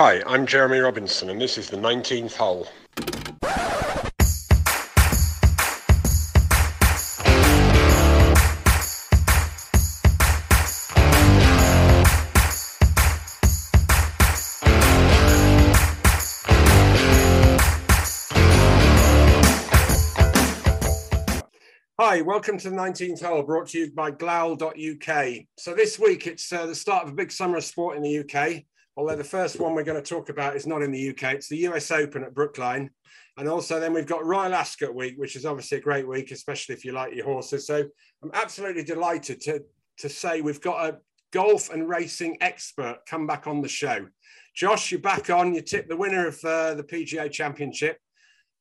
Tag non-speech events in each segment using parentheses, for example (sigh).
Hi, I'm Jeremy Robinson, and this is the 19th hole. Hi, welcome to the 19th hole, brought to you by Glowl.uk. So this week it's uh, the start of a big summer of sport in the UK although the first one we're going to talk about is not in the UK. It's the US Open at Brookline. And also then we've got Royal Ascot week, which is obviously a great week, especially if you like your horses. So I'm absolutely delighted to, to say we've got a golf and racing expert come back on the show. Josh, you're back on. You tipped the winner of uh, the PGA Championship,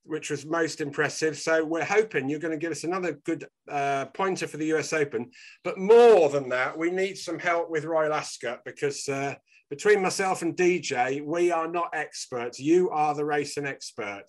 which was most impressive. So we're hoping you're going to give us another good uh, pointer for the US Open. But more than that, we need some help with Royal Ascot because uh, between myself and DJ, we are not experts. You are the racing expert.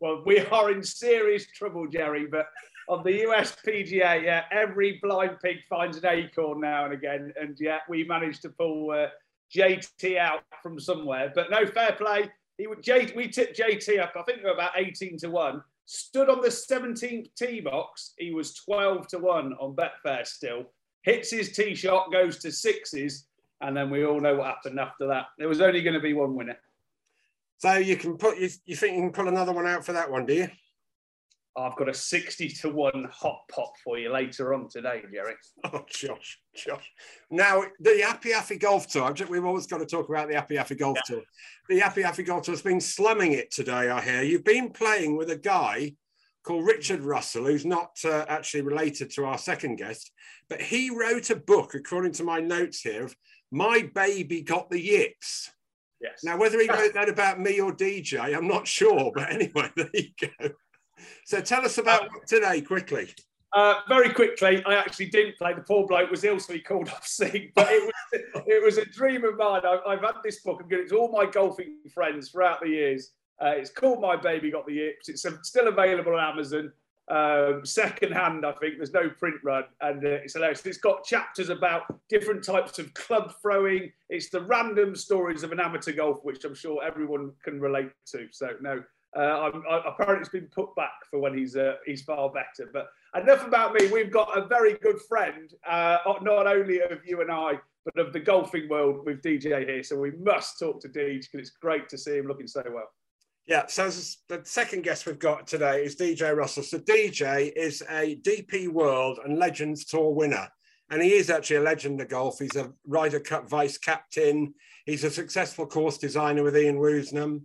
Well, we are in serious trouble, Jerry, but on the US PGA, yeah, every blind pig finds an acorn now and again. And yeah, we managed to pull uh, JT out from somewhere. But no fair play. He would, J, we tipped JT up, I think we were about 18 to 1. Stood on the 17th tee box. He was 12 to 1 on Betfair still. Hits his tee shot, goes to sixes and then we all know what happened after that. There was only going to be one winner. So you can put you, you think you can pull another one out for that one, do you? I've got a 60 to 1 hot pot for you later on today, Jerry. (laughs) Oh, Josh, Josh. Now, the Happy Happy Golf Tour, we've always got to talk about the Happy Happy Golf yeah. Tour. The Happy Happy Golf Tour has been slumming it today, I hear. You've been playing with a guy called Richard Russell, who's not uh, actually related to our second guest, but he wrote a book, according to my notes here, of my baby got the yips. Yes. Now, whether he (laughs) wrote that about me or DJ, I'm not sure. But anyway, (laughs) there you go. So tell us about uh, today quickly. Uh, very quickly, I actually didn't play. The poor bloke was ill, so he called (laughs) off sick. But it was, it was a dream of mine. I've, I've had this book. I'm giving it to all my golfing friends throughout the years. Uh, it's called My Baby Got the Yips. It's still available on Amazon um, (laughs) second hand, I think. There's no print run, and uh, it's hilarious. It's got chapters about different types of club throwing. It's the random stories of an amateur golf, which I'm sure everyone can relate to. So no, uh, I'm, I, apparently it's been put back for when he's uh, he's far better. But enough about me. We've got a very good friend, uh, not only of you and I, but of the golfing world with DJ here. So we must talk to DJ because it's great to see him looking so well. Yeah, so the second guest we've got today is DJ Russell. So DJ is a DP World and Legends Tour winner, and he is actually a legend of golf. He's a Ryder Cup vice captain. He's a successful course designer with Ian Woosnam.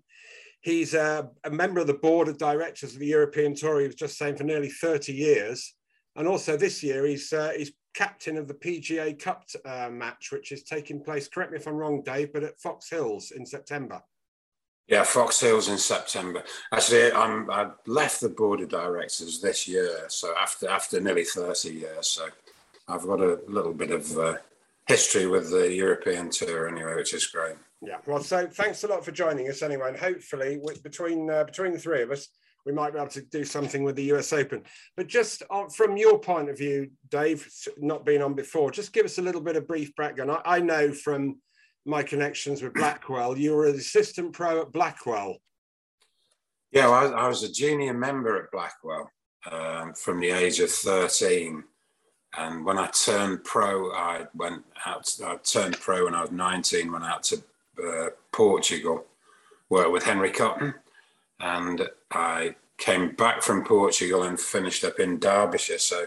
He's a, a, member of the board of directors of the European Tour. He was just saying for nearly 30 years, and also this year he's uh, he's captain of the PGA Cup uh, match, which is taking place. Correct me if I'm wrong, Dave, but at Fox Hills in September. Yeah, Fox Hills in September. Actually, I'm I left the board of directors this year, so after after nearly thirty years, so I've got a little bit of uh, history with the European tour anyway, which is great. Yeah, well, so thanks a lot for joining us anyway, and hopefully between uh, between the three of us, we might be able to do something with the US Open. But just uh, from your point of view, Dave, not being on before, just give us a little bit of brief background. I, I know from my connections with Blackwell. You were an assistant pro at Blackwell. Yeah, well, I, was a junior member at Blackwell um, from the age of 13. And when I turned pro, I went out, I turned pro when I was 19, went out to uh, Portugal, worked with Henry Cotton. And I came back from Portugal and finished up in Derbyshire. So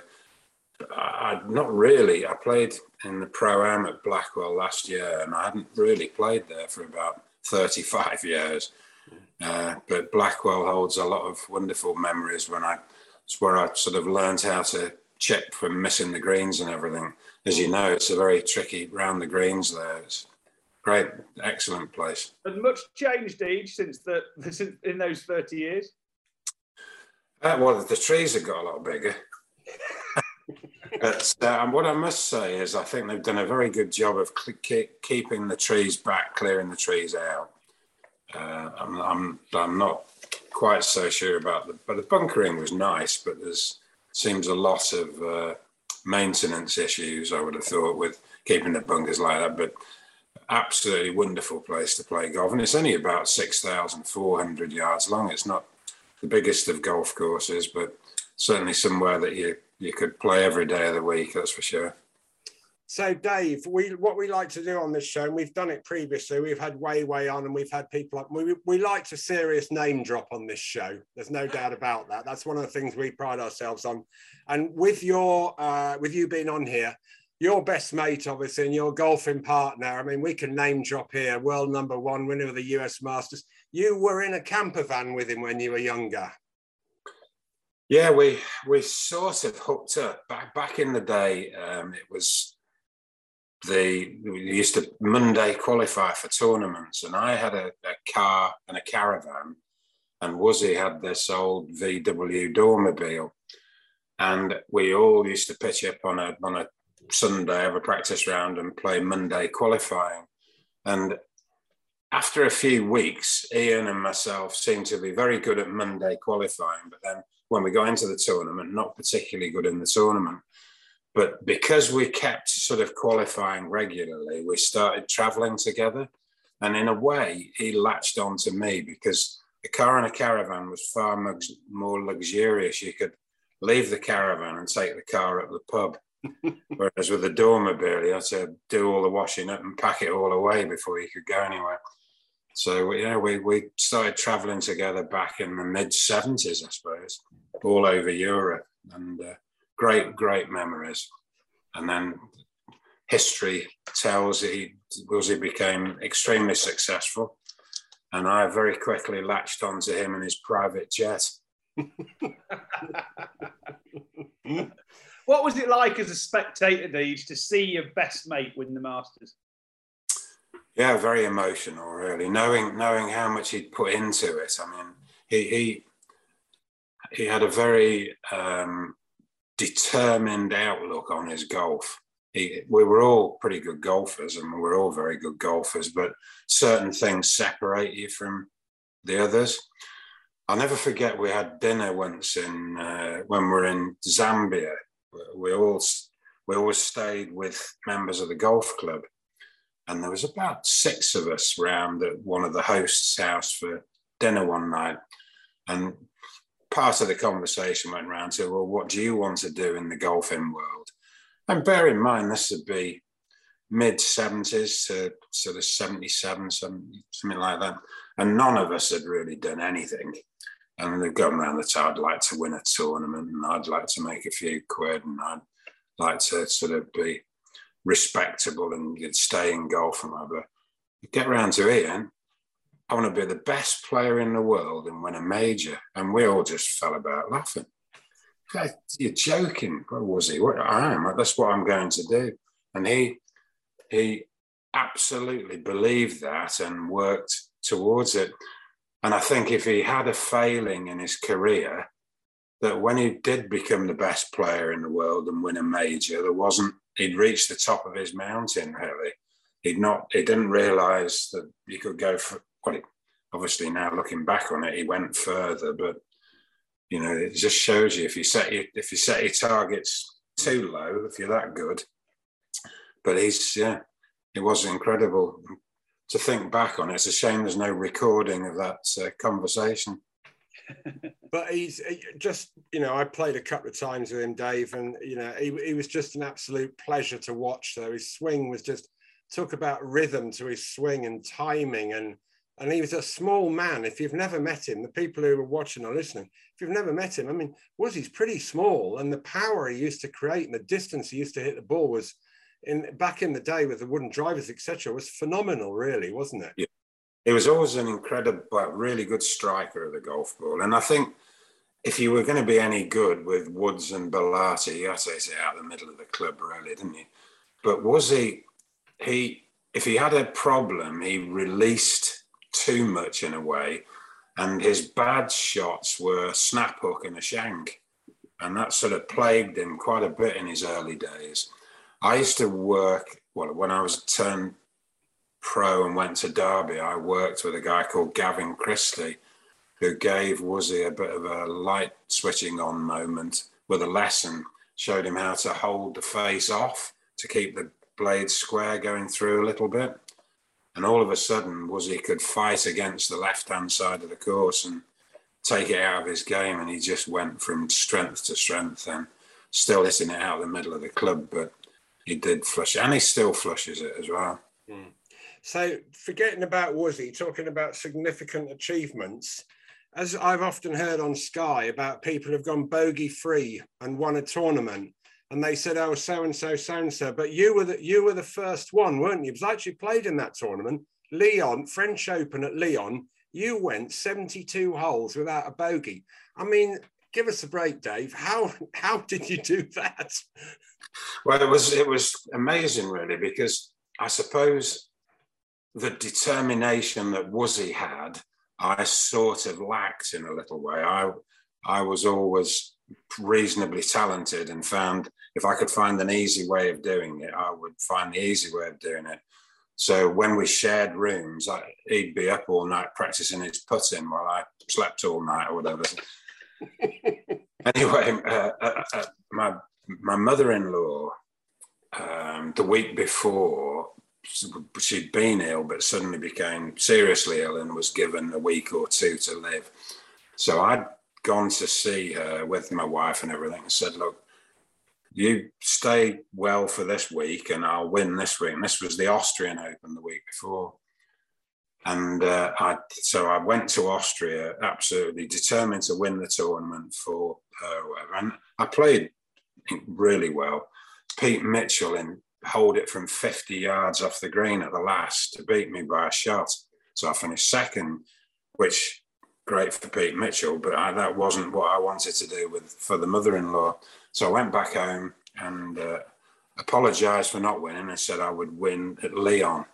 I, not really. I played in the pro am at Blackwell last year, and I hadn't really played there for about 35 years. Uh, but Blackwell holds a lot of wonderful memories when I, it's where I sort of learned how to chip from missing the greens and everything. As you know, it's a very tricky round the greens there. It's great, excellent place. Has much changed, age since the (laughs) since in those 30 years? Uh, well, the trees have got a lot bigger. (laughs) but uh, what I must say is, I think they've done a very good job of keeping the trees back, clearing the trees out. Uh, I'm, I'm, I'm not quite so sure about the, but the bunkering was nice, but there's seems a lot of uh, maintenance issues. I would have thought with keeping the bunkers like that, but absolutely wonderful place to play golf, and it's only about six thousand four hundred yards long. It's not the biggest of golf courses, but certainly somewhere that you you could play every day of the week. That's for sure. So, Dave, we what we like to do on this show, and we've done it previously. We've had way, way on, and we've had people up. We, we like to serious name drop on this show. There's no doubt about that. That's one of the things we pride ourselves on. And with your uh, with you being on here, your best mate, obviously, and your golfing partner. I mean, we can name drop here. World number one, winner of the US Masters. You were in a camper van with him when you were younger. Yeah, we we sort of hooked up back back in the day. Um, it was the we used to Monday qualify for tournaments, and I had a, a car and a caravan, and Wuzzy had this old VW Dormobile, and we all used to pitch up on a on a Sunday, have a practice round, and play Monday qualifying, and after a few weeks, Ian and myself seemed to be very good at Monday qualifying, but then when we got into the tournament, not particularly good in the tournament. But because we kept sort of qualifying regularly, we started traveling together. And in a way, he latched on to me because the car in a caravan was far more luxurious. You could leave the caravan and take the car at the pub. Whereas with the Dormobile, you had to do all the washing up and pack it all away before you could go anywhere. So yeah, we, we started traveling together back in the mid 70s, I suppose, all over Europe. And uh, great, great memories. And then history tells he Wuzzy became extremely successful. And I very quickly latched onto him in his private jet. (laughs) what was it like as a spectator, Deej, to see your best mate win the Masters? Yeah, very emotional, really. Knowing knowing how much he'd put into it. I mean, he he he had a very um, determined outlook on his golf. He, we were all pretty good golfers and we were all very good golfers, but certain things separate you from the others. I'll never forget we had dinner once in uh, when we were in Zambia. We all we always stayed with members of the golf club, and there was about six of us round at one of the hosts' house for dinner one night. And part of the conversation went round to, well, what do you want to do in the golfing world? And bear in mind, this would be mid 70s to sort of 77, something like that. And none of us had really done anything. And they've gone around that I'd like to win a tournament and I'd like to make a few quid and I'd like to sort of be respectable and stay in golf and whatever. You get around to Ian, I want to be the best player in the world and win a major. And we all just fell about laughing. You're joking. What was he? What I am. That's what I'm going to do. And he he absolutely believed that and worked towards it. And I think if he had a failing in his career, that when he did become the best player in the world and win a major, there wasn't he'd reached the top of his mountain really. He'd not he didn't realise that he could go for well, obviously now looking back on it, he went further, but you know, it just shows you if you set your, if you set your targets too low, if you're that good. But he's yeah, it was incredible to think back on. It's a shame there's no recording of that uh, conversation. (laughs) but he's just, you know, I played a couple of times with him, Dave, and you know, he, he was just an absolute pleasure to watch. Though his swing was just talk about rhythm to his swing and timing and and he was a small man. If you've never met him, the people who are watching or listening, if you've never met him, I mean, was he's pretty small, and the power he used to create and the distance he used to hit the ball was, in back in the day with the wooden drivers, etc., was phenomenal, really, wasn't it? Yeah, he was always an incredible, but really good striker of the golf ball, and I think. If you were going to be any good with Woods and balata, you had to say out of the middle of the club, really, didn't you? But was he? He, if he had a problem, he released too much in a way. And his bad shots were snap hook and a shank. And that sort of plagued him quite a bit in his early days. I used to work, well, when I was turned pro and went to Derby, I worked with a guy called Gavin Christie, who gave Wuzzy a bit of a light switching on moment with a lesson, showed him how to hold the face off to keep the blade square going through a little bit. And all of a sudden, he could fight against the left hand side of the course and take it out of his game. And he just went from strength to strength and still hitting it out of the middle of the club. But he did flush it, and he still flushes it as well. Mm. So, forgetting about Wuzzy, talking about significant achievements, as I've often heard on Sky about people who've gone bogey free and won a tournament, and they said, "Oh, so and so, so and so," but you were the you were the first one, weren't you? Because I actually played in that tournament, Lyon French Open at Lyon. You went 72 holes without a bogey. I mean, give us a break, Dave. How how did you do that? Well, it was it was amazing, really, because I suppose the determination that Wuzzy had I sort of lacked in a little way. I I was always reasonably talented and found if I could find an easy way of doing it, I would find the easy way of doing it. So when we shared rooms, I, he'd be up all night practicing his putting while I slept all night or whatever. (laughs) anyway, uh, uh, uh, my my mother-in-law um, the week before she'd been ill, but suddenly became seriously ill and was given a week or two to live. So I'd gone to see her with my wife and everything and said, Look, you stay well for this week and I'll win this week. And this was the Austrian Open the week before. And uh, I, so I went to Austria absolutely determined to win the tournament for her. And I played really well. Pete Mitchell in hold it from 50 yards off the green at the last to beat me by a shot. So I finished second, which great for Pete Mitchell, but I, that wasn't what I wanted to do with for the mother-in-law. So I went back home and uh, apologized for not winning and said I would win at Lyon.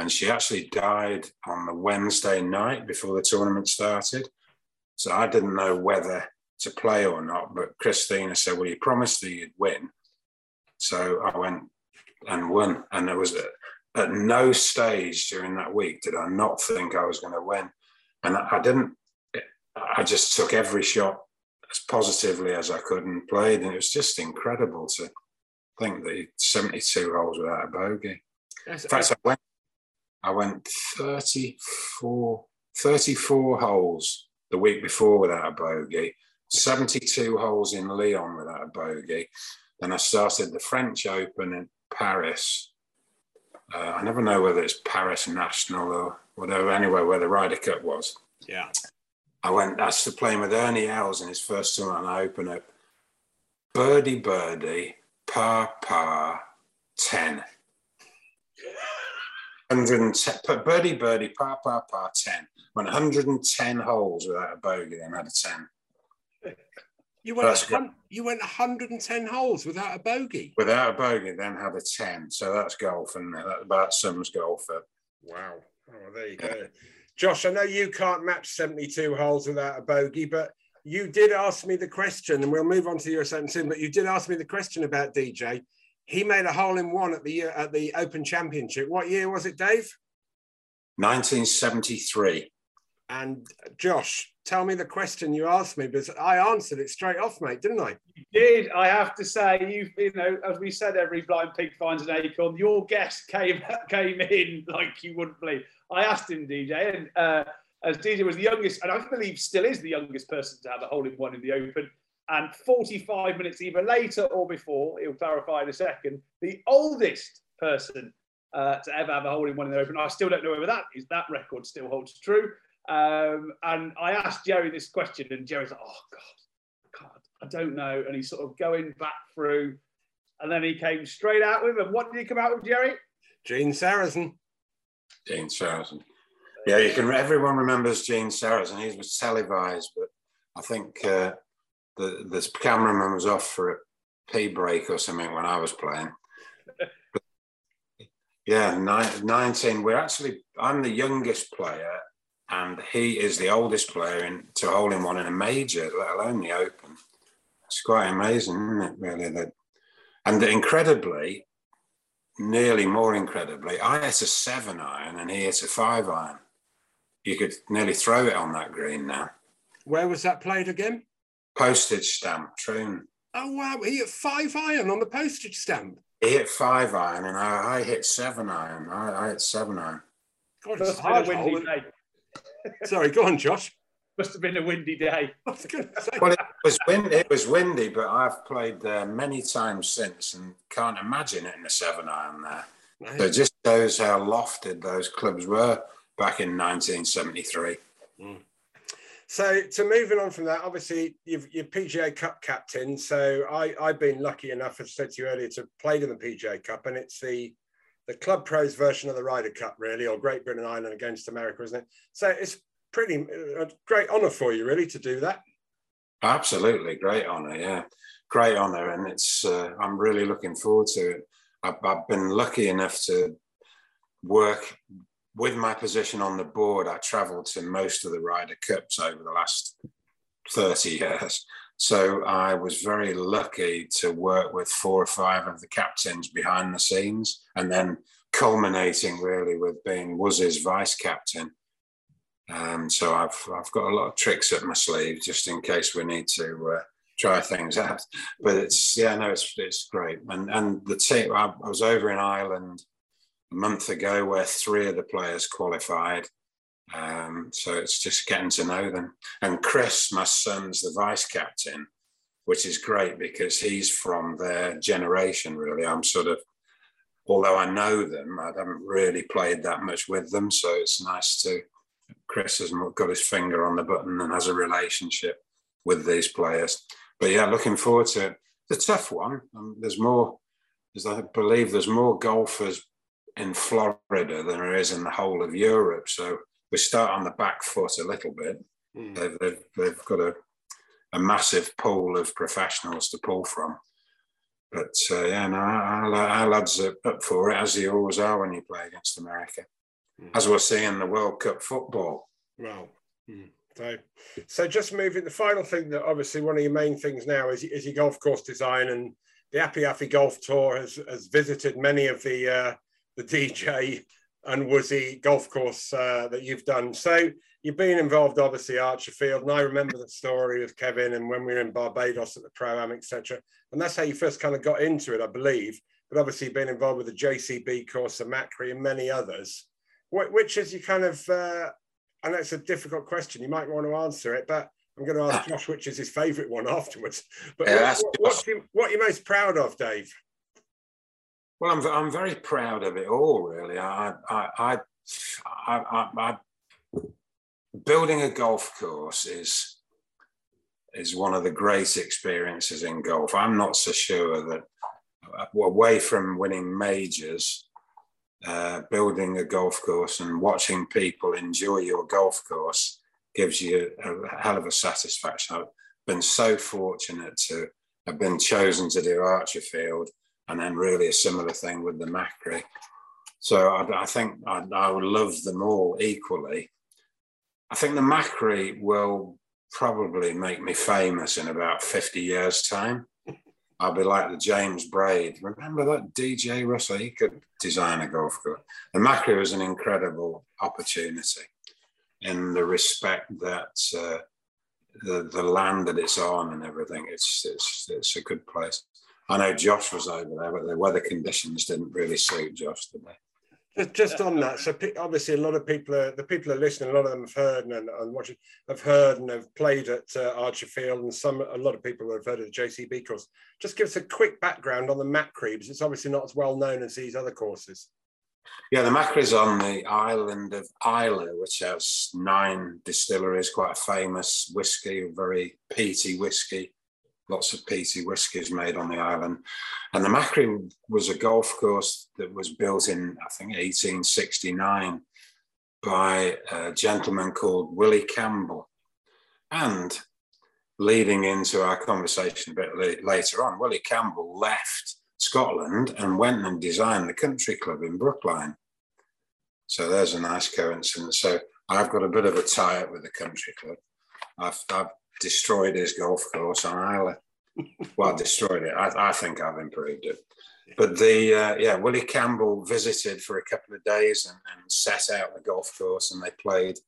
And she actually died on the Wednesday night before the tournament started. So I didn't know whether to play or not. But Christina said, Well, you promised that you'd win. So I went and won. And there was a, at no stage during that week did I not think I was going to win. And I, I didn't, I just took every shot as positively as I could and played. And it was just incredible to think that 72 holes without a bogey. In fact, I went, I went 34, 34 holes the week before without a bogey, 72 holes in Lyon without a bogey. Then I started the French Open in Paris. Uh, I never know whether it's Paris National or whatever, anyway, where the Ryder Cup was. Yeah. I went, that's the playing with Ernie Els in his first tournament. I open up birdie, birdie, par, par, 10. 110, birdie, birdie, par, par, par, 10. Went 110 holes without a bogey, then had a 10. (laughs) You went, you went 110 holes without a bogey. Without a bogey, then had a 10. So that's golf, and that about sums golf Wow. Oh, there you go. Josh, I know you can't match 72 holes without a bogey, but you did ask me the question, and we'll move on to your sentence soon, but you did ask me the question about DJ. He made a hole in one at the at the Open Championship. What year was it, Dave? 1973. And Josh, tell me the question you asked me because I answered it straight off, mate, didn't I? You did. I have to say, you you know, as we said, every blind pig finds an acorn. Your guest came (laughs) came in like you wouldn't believe. I asked him, DJ, and uh, as DJ was the youngest, and I believe still is the youngest person to have a hole in one in the Open. And 45 minutes either later or before, he'll clarify in a second, the oldest person uh, to ever have a hole in one in the Open. I still don't know whether that is that record still holds true. Um, and I asked Jerry this question, and Jerry's like, "Oh God, God, I don't know." And he's sort of going back through, and then he came straight out with him. What did he come out with, Jerry? Gene Sarazen. Gene Sarazen. Yeah, you can. Everyone remembers Gene Sarazen. He was televised, but I think uh, the cameraman was off for a pee break or something when I was playing. yeah, ni- nineteen. We're actually. I'm the youngest player and he is the oldest player in, to hole in one in a major, let alone the Open. It's quite amazing, isn't it? Really, that, and incredibly, nearly more incredibly, I hit a seven iron and he hit a five iron. You could nearly throw it on that green now. Where was that played again? Postage stamp, Troon. Oh wow, he hit five iron on the postage stamp. He hit five iron and I, I hit seven iron. I, I hit seven iron. God, it's hard a windy day. (laughs) Sorry, go on, Josh. Must have been a windy day. (laughs) well, it was windy. It was windy, but I've played there many times since, and can't imagine it in a seven iron there. Nice. So it just shows how lofted those clubs were back in 1973. Mm. So, to moving on from that, obviously you've, you're PGA Cup captain. So, I, I've been lucky enough, as I said to you earlier, to play in the PGA Cup, and it's the the Club Pros version of the Ryder Cup, really, or Great Britain and Ireland against America, isn't it? So, it's pretty a great honour for you, really, to do that. Absolutely, great honour. Yeah, great honour, and it's uh, I'm really looking forward to it. I've, I've been lucky enough to work with my position on the board, I travelled to most of the Ryder Cups over the last 30 years. So I was very lucky to work with four or five of the captains behind the scenes and then culminating really with being Wuz's vice captain. Um, so I've, I've got a lot of tricks up my sleeve just in case we need to uh, try things out. But it's, yeah, no, it's, it's great. And, and the team, I, I was over in Ireland a month ago where three of the players qualified. Um, so it's just getting to know them. And Chris, my son's the vice captain, which is great because he's from their generation, really. I'm sort of, although I know them, I haven't really played that much with them. So it's nice to, Chris has got his finger on the button and has a relationship with these players. But yeah, looking forward to it. It's a tough one. Um, there's more, as I believe there's more golfers in Florida than there is in the whole of Europe. So we start on the back foot a little bit. Mm. They've, they've, they've, got a, a massive pool of professionals to pull from. But uh, yeah, no, our, our, lads are up for it, as they always are when you play against America, mm. as we're seeing the World Cup football. Well, mm. so, so just moving, the final thing that obviously one of your main things now is, is your golf course design and the Appy Appy Golf Tour has, has visited many of the uh, the DJ and Wuzzy golf course uh, that you've done. So you've been involved, obviously, Archerfield, and I remember the story with Kevin and when we were in Barbados at the Pro Am, etc. And that's how you first kind of got into it, I believe. But obviously, you've been involved with the JCB course, the Machrie, and many others. Which is you kind of, uh, know it's a difficult question. You might want to answer it, but I'm going to ask Josh which is his favourite one afterwards. But yeah, what, what are you most proud of, Dave? Well, I'm, I'm very proud of it all, really. I, I, I, I, building a golf course is is one of the great experiences in golf. I'm not so sure that away from winning majors, uh, building a golf course and watching people enjoy your golf course gives you a hell of a satisfaction. I've been so fortunate to have been chosen to do Archerfield and then really a similar thing with the Machrie. So I, I think I, I, would love them all equally. I think the Machrie will probably make me famous in about 50 years' time. I'll be like the James Braid. Remember that DJ Russell? He could design a golf course. The Machrie was an incredible opportunity in the respect that uh, the, the land that it's on and everything, it's, it's, it's a good place. I know Josh was over there, but the weather conditions didn't really suit Josh, did they? Just on that, so obviously a lot of people are the people are listening. A lot of them have heard and, and watching, have heard and have played at uh, Archerfield, and some a lot of people have heard of the JCB course. Just give us a quick background on the Machrie, because it's obviously not as well known as these other courses. Yeah, the Machrie's on the island of Islay, which has nine distilleries, quite a famous whiskey, very peaty whiskey lots of peaty whiskies made on the island. And the Machrie was a golf course that was built in, I think, 1869 by a gentleman called Willie Campbell. And leading into our conversation a bit later on, Willie Campbell left Scotland and went and designed the country club in Brookline. So there's a nice coincidence. So I've got a bit of a tie up with the country club. I've, I've destroyed his golf course on Islay. well, destroyed it. I, I, think I've improved it. But the uh, yeah, Willie Campbell visited for a couple of days and, and set out the golf course, and they played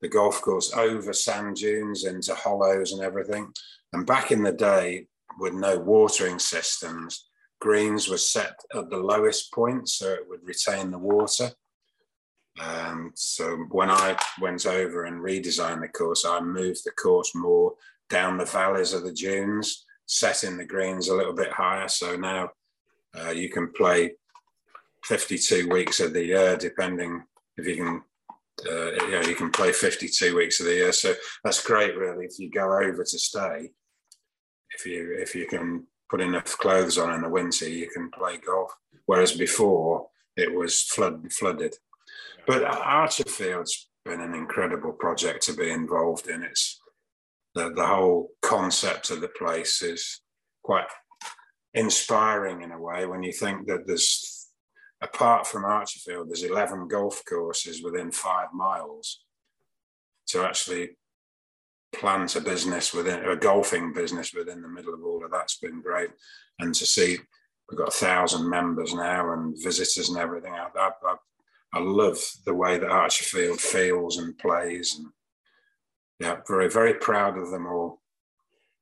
the golf course over sand dunes into hollows and everything. And back in the day, with no watering systems, greens were set at the lowest point so it would retain the water. Um, so when I went over and redesigned the course, I moved the course more down the valleys of the dunes, setting the greens a little bit higher. So now uh, you can play 52 weeks of the year, depending if you can. Uh, you know, you can play 52 weeks of the year, so that's great, really. If you go over to stay, if you if you can put enough clothes on in the winter, you can play golf. Whereas before, it was flood flooded. But Archerfield's been an incredible project to be involved in. It's the, the whole concept of the place is quite inspiring in a way when you think that there's apart from Archerfield, there's 11 golf courses within five miles. To actually plant a business within a golfing business within the middle of all of that's been great. And to see we've got a thousand members now and visitors and everything. Love the way that Archerfield feels and plays, and yeah, very very proud of them all.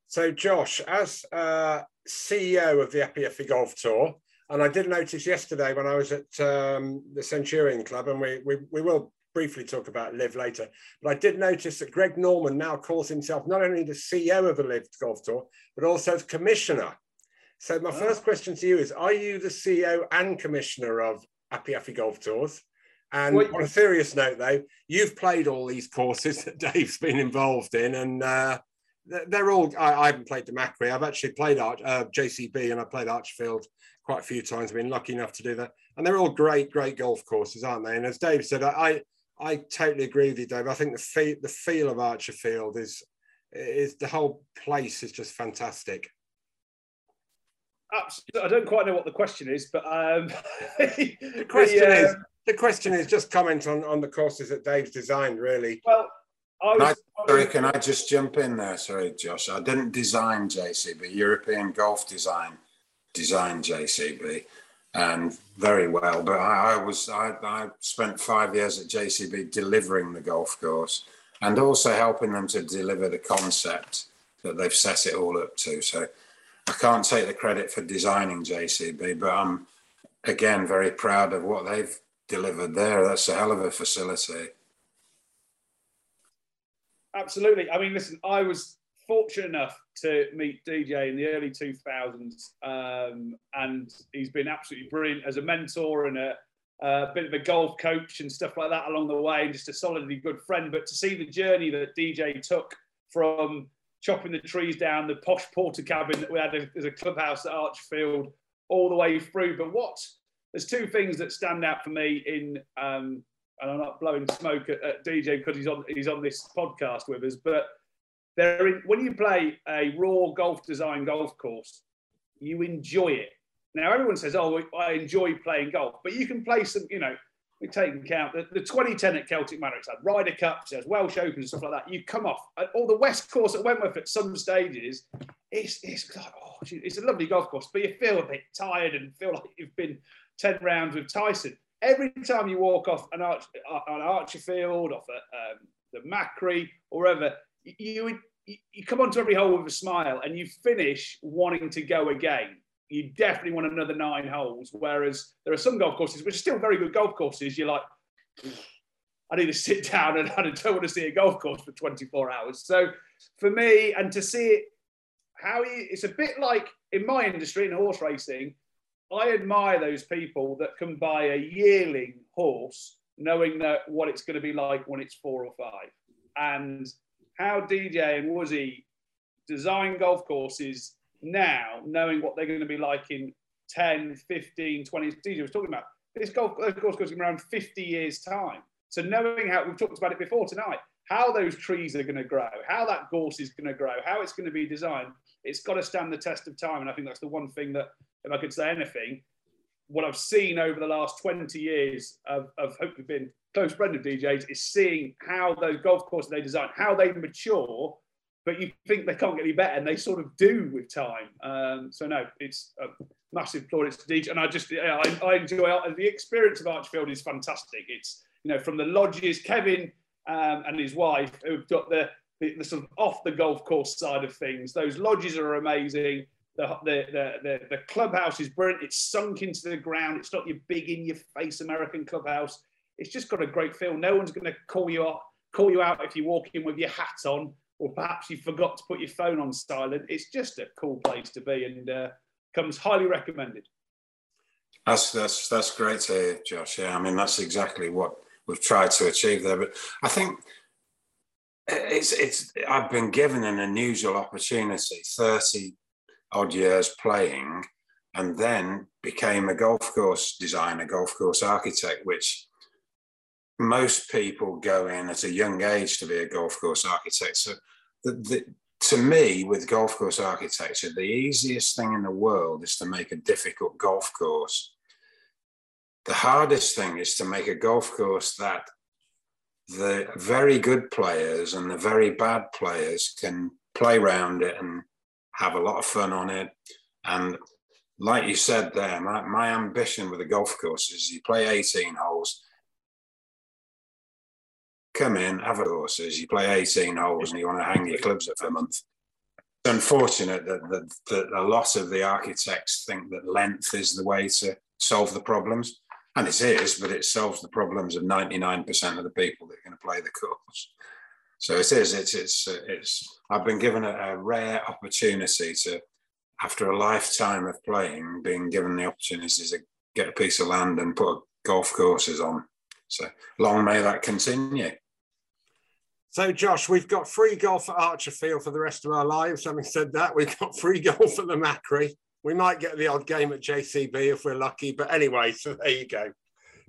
So, Josh, as uh, CEO of the Appy Golf Tour, and I did notice yesterday when I was at um, the Centurion Club, and we, we we will briefly talk about LIV later, but I did notice that Greg Norman now calls himself not only the CEO of the LIV Golf Tour, but also the commissioner. So my oh. first question to you is: Are you the CEO and commissioner of Appy Appy Golf Tours? And on a serious note, though, you've played all these courses (laughs) that Dave's been involved in, and uh, they're all. I, I, haven't played the Machrie. I've actually played Arch, uh, JCB, and I played Archfield quite a few times. I've been lucky enough to do that, and they're all great, great golf courses, aren't they? And as Dave said, I I totally agree with you, Dave. I think the feel the feel of Archerfield is is the whole place is just fantastic. Absolutely. I don't quite know what the question is, but um, (laughs) the question the, is um, the question is just comment on, on the courses that Dave's designed, really. Well, I was, I, sorry, can I just jump in there? Sorry, Josh. I didn't design JCB. European Golf Design designed JCB, and um, very well. But I, I was I, I spent five years at JCB delivering the golf course, and also helping them to deliver the concept that they've set it all up to. So I can't take the credit for designing JCB, but I'm again very proud of what they've delivered there. That's a hell of a facility. Absolutely. I mean, listen, I was fortunate enough to meet DJ in the early 2000s, um, and he's been absolutely brilliant as a mentor and a, a, bit of a golf coach and stuff like that along the way, and just a solidly good friend. But to see the journey that DJ took from chopping the trees down, the posh Portakabin that we had as a clubhouse at Archfield, all the way through. But what there's two things that stand out for me in, um, and I'm not blowing smoke at, at DJ because he's on he's on this podcast with us, but there in, when you play a raw golf design golf course, you enjoy it. Now everyone says, "Oh, I enjoy playing golf," but you can play some, you know. We take into account the, the 2010 at Celtic Manor, it's had Ryder Cups, there's Welsh Open stuff like that. You come off, or the West Course at Wentworth at some stages, it's, it's like, oh, it's a lovely golf course, but you feel a bit tired and feel like you've been 10 rounds with Tyson. Every time you walk off an, arch, an Archerfield, off a, um, the Machrie, or wherever, you, you, you come onto every hole with a smile and you finish wanting to go again. You definitely want another nine holes. Whereas there are some golf courses, which are still very good golf courses, you're like, I need to sit down and (laughs) I don't want to see a golf course for 24 hours. So for me, and to see it, how you, it's a bit like in my industry in horse racing, I admire those people that can buy a yearling horse knowing that what it's going to be like when it's four or five. And how DJ and Wuzzy design golf courses now, knowing what they're going to be like in 10, 15, 20. DJ was talking about this golf course goes around 50 years' time. So knowing how we've talked about it before tonight, how those trees are going to grow, how that gorse is going to grow, how it's going to be designed, it's got to stand the test of time. And I think that's the one thing that if I could say anything, what I've seen over the last 20 years of, of hopefully being close friend of DJs is seeing how those golf courses they design, how they mature, but you think they can't get any better, and they sort of do with time. Um, so no, it's a massive plaudits to DJ, and I just yeah, I, I, enjoy. The experience of Archfield is fantastic. It's you know from the lodges, Kevin um, and his wife who've got the, the, the sort of off the golf course side of things. Those lodges are amazing the, the, the, the, clubhouse is brilliant. It's sunk into the ground. It's not your big in your face American clubhouse. it's just got a great feel. No one's going to call you out, call you out if you walk in with your hat on, or perhaps you forgot to put your phone on silent. It's just a cool place to be, and uh, comes highly recommended. That's that's that's great to hear, Josh. Yeah, I mean that's exactly what we've tried to achieve there. But I think it's it's I've been given an unusual opportunity, thirty odd years playing, and then became a golf course designer, golf course architect, which most people go in at a young age to be a golf course architect. So, the, the, to me, with golf course architecture, the easiest thing in the world is to make a difficult golf course. The hardest thing is to make a golf course that the very good players and the very bad players can play around it and have a lot of fun on it. And like you said there, my, my ambition with a golf course is you play 18 holes, come in, have a courses, you play 18 holes and you want to hang your clubs up for a month. It's unfortunate that, that, that a lot of the architects think that length is the way to solve the problems. And it is, but it solves the problems of 99% of the people that are going to play the course. So it is, it's, it's, it's, I've been given a, a rare opportunity to, after a lifetime of playing, being given the opportunity to get a piece of land and put golf courses on. So long may that continue. So, Josh, we've got free golf at Archerfield for the rest of our lives. Having said that, we've got free (laughs) golf at the Machrie. We might get the odd game at JCB if we're lucky. But anyway, so there you go.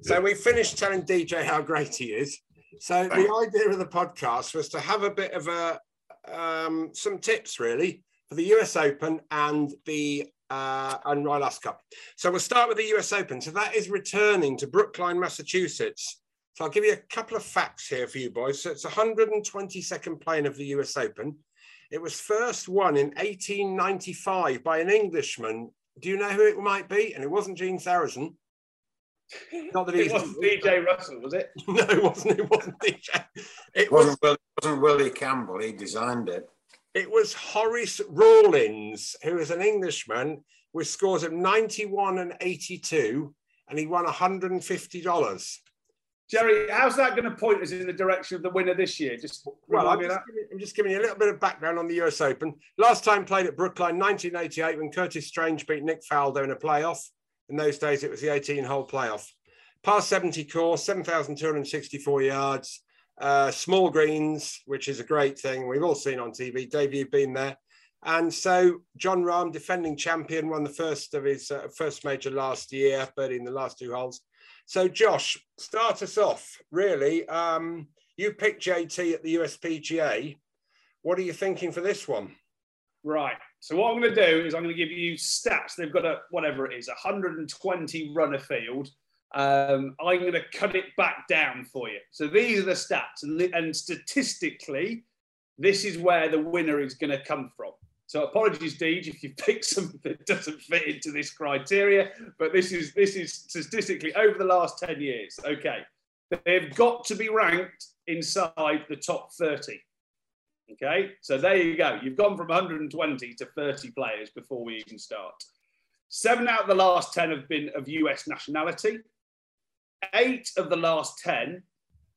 So we finished telling DJ how great he is. So the idea of the podcast was to have a bit of a um, some tips really for the US Open and the uh, and Royal Cup. So we'll start with the US Open. So that is returning to Brookline, Massachusetts. So I'll give you a couple of facts here for you boys. So it's 122nd playing of the US Open. It was first won in 1895 by an Englishman. Do you know who it might be? And it wasn't Gene Sarazen. (laughs) Not that it wasn't (laughs) DJ Russell, was it? (laughs) no, it wasn't. It wasn't DJ. It wasn't, was, wasn't Willie Campbell. He designed it. It was Horace Rawlins, who is an Englishman with scores of 91 and 82, and he won $150. Jerry, how's that going to point us in the direction of the winner this year? Just well, I'm just, giving, I'm just, giving, you a little bit of background on the US Open. Last time played at Brookline, 1988, when Curtis Strange beat Nick Faldo in a playoff. In those days, it was the 18-hole playoff. Past 70 course, 7,264 yards, uh, small greens, which is a great thing. We've all seen on TV. Dave, you've been there. And so Jon Rahm, defending champion, won the first of his uh, first major last year, but in the last two holes. So, Josh, start us off. Really, um, you picked JT at the USPGA. What are you thinking for this one? Right. So what I'm going to do is I'm going to give you stats. They've got a whatever it is, 120 runner field. Um, I'm going to cut it back down for you. So these are the stats, and, and statistically, this is where the winner is going to come from. So apologies, Deej, if you (laughs) pick something that doesn't fit into this criteria, but this is this is statistically over the last 10 years. Okay. They've got to be ranked inside the top 30. Okay, so there you go. You've gone from 120 to 30 players before we even start. Seven out of the last 10 have been of US nationality. Eight of the last 10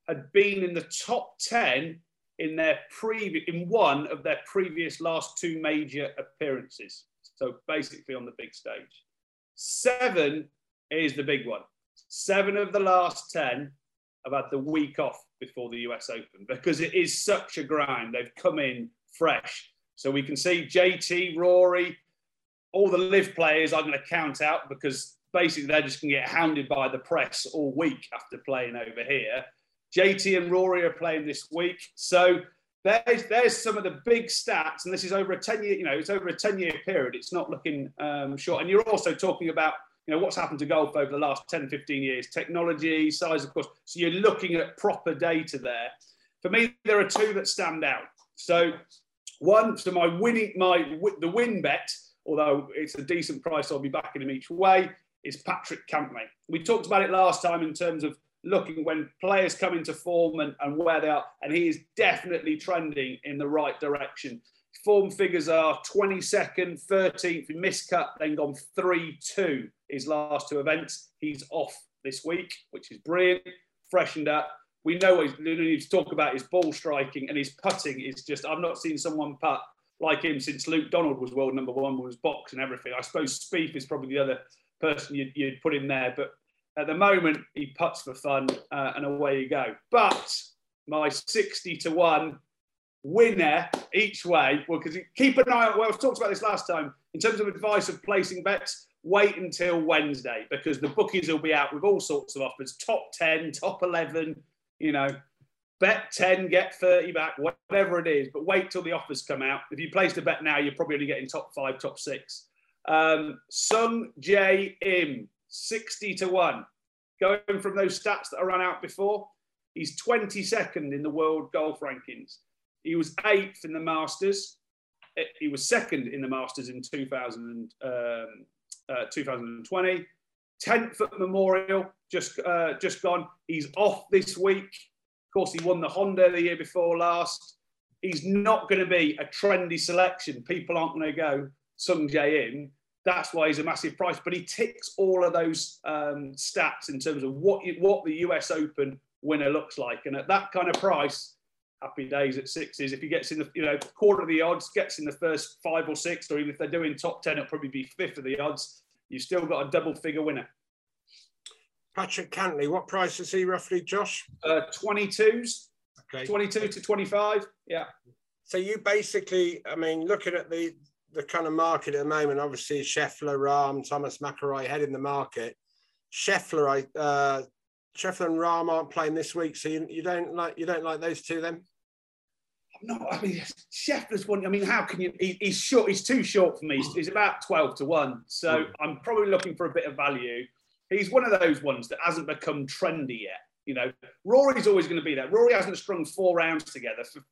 had been in the top 10 in their previous in one of their previous last two major appearances. So basically on the big stage. Seven is the big one. Seven of the last 10 have had the week off before the US Open because it is such a grind. They've come in fresh. So we can see JT, Rory, all the LIV players I'm going to count out because basically they're just going to get hounded by the press all week after playing over here. JT and Rory are playing this week. So there's, there's some of the big stats, and this is over a 10 year, you know, it's over a 10 year period. It's not looking um, short. And you're also talking about, you know, what's happened to golf over the last 10, 15 years, technology, size, of course. So you're looking at proper data there. For me, there are two that stand out. So one, so my winning, my the win bet, although it's a decent price, I'll be backing him each way, is Patrick Cantlay. We talked about it last time in terms of looking when players come into form and, and where they are, and he is definitely trending in the right direction. Form figures are 22nd, 13th, he miscut, then gone 3 2 his last two events. He's off this week, which is brilliant. freshened up. We know what he needs to talk about his ball striking and his putting is just. I've not seen someone putt like him since Luke Donald was world number one, was box and everything. I suppose Spieth is probably the other person you'd, you'd put in there, but at the moment he puts for fun uh, and away you go. But my 60 to 1 winner each way, well, because keep an eye on, well, I've talked about this last time, in terms of advice of placing bets, wait until Wednesday because the bookies will be out with all sorts of offers top 10, top 11, you know, bet 10, get 30 back, whatever it is. But wait till the offers come out. If you place the bet now, you're probably only getting top five, top six. Um, Sung Jae Im, 60 to 1. Going from those stats that I ran out before, he's 22nd in the world golf rankings. He was eighth in the Masters. He was second in the Masters in 2000, um, uh, 2020. 10th at Memorial, just uh, just gone. He's off this week. Of course, he won the Honda the year before last. He's not going to be a trendy selection. People aren't going to go Sung Jae Im. That's why he's a massive price. But he ticks all of those um, stats in terms of what what the US Open winner looks like. And at that kind of price, happy days at sixes. If he gets in the you know quarter of the odds, gets in the first five or six, or even if they're doing top ten, it'll probably be fifth of the odds. You've still got a double figure winner. Patrick Cantlay, what price is he roughly, Josh? Uh, 22s. Okay. 22 to 25. Yeah. So you basically, I mean, looking at the the kind of market at the moment, obviously Scheffler, Rahm, Thomas McIlroy heading the market. Scheffler, uh, Scheffler and Rahm aren't playing this week, so you, you don't like you don't like those two then? No, I mean Scheffler's one. I mean, how can you? He, he's short. He's too short for me. He's, about twelve to one. So mm. I'm probably looking for a bit of value. He's one of those ones that hasn't become trendy yet. You know, Rory's always going to be there. Rory hasn't strung four rounds together for,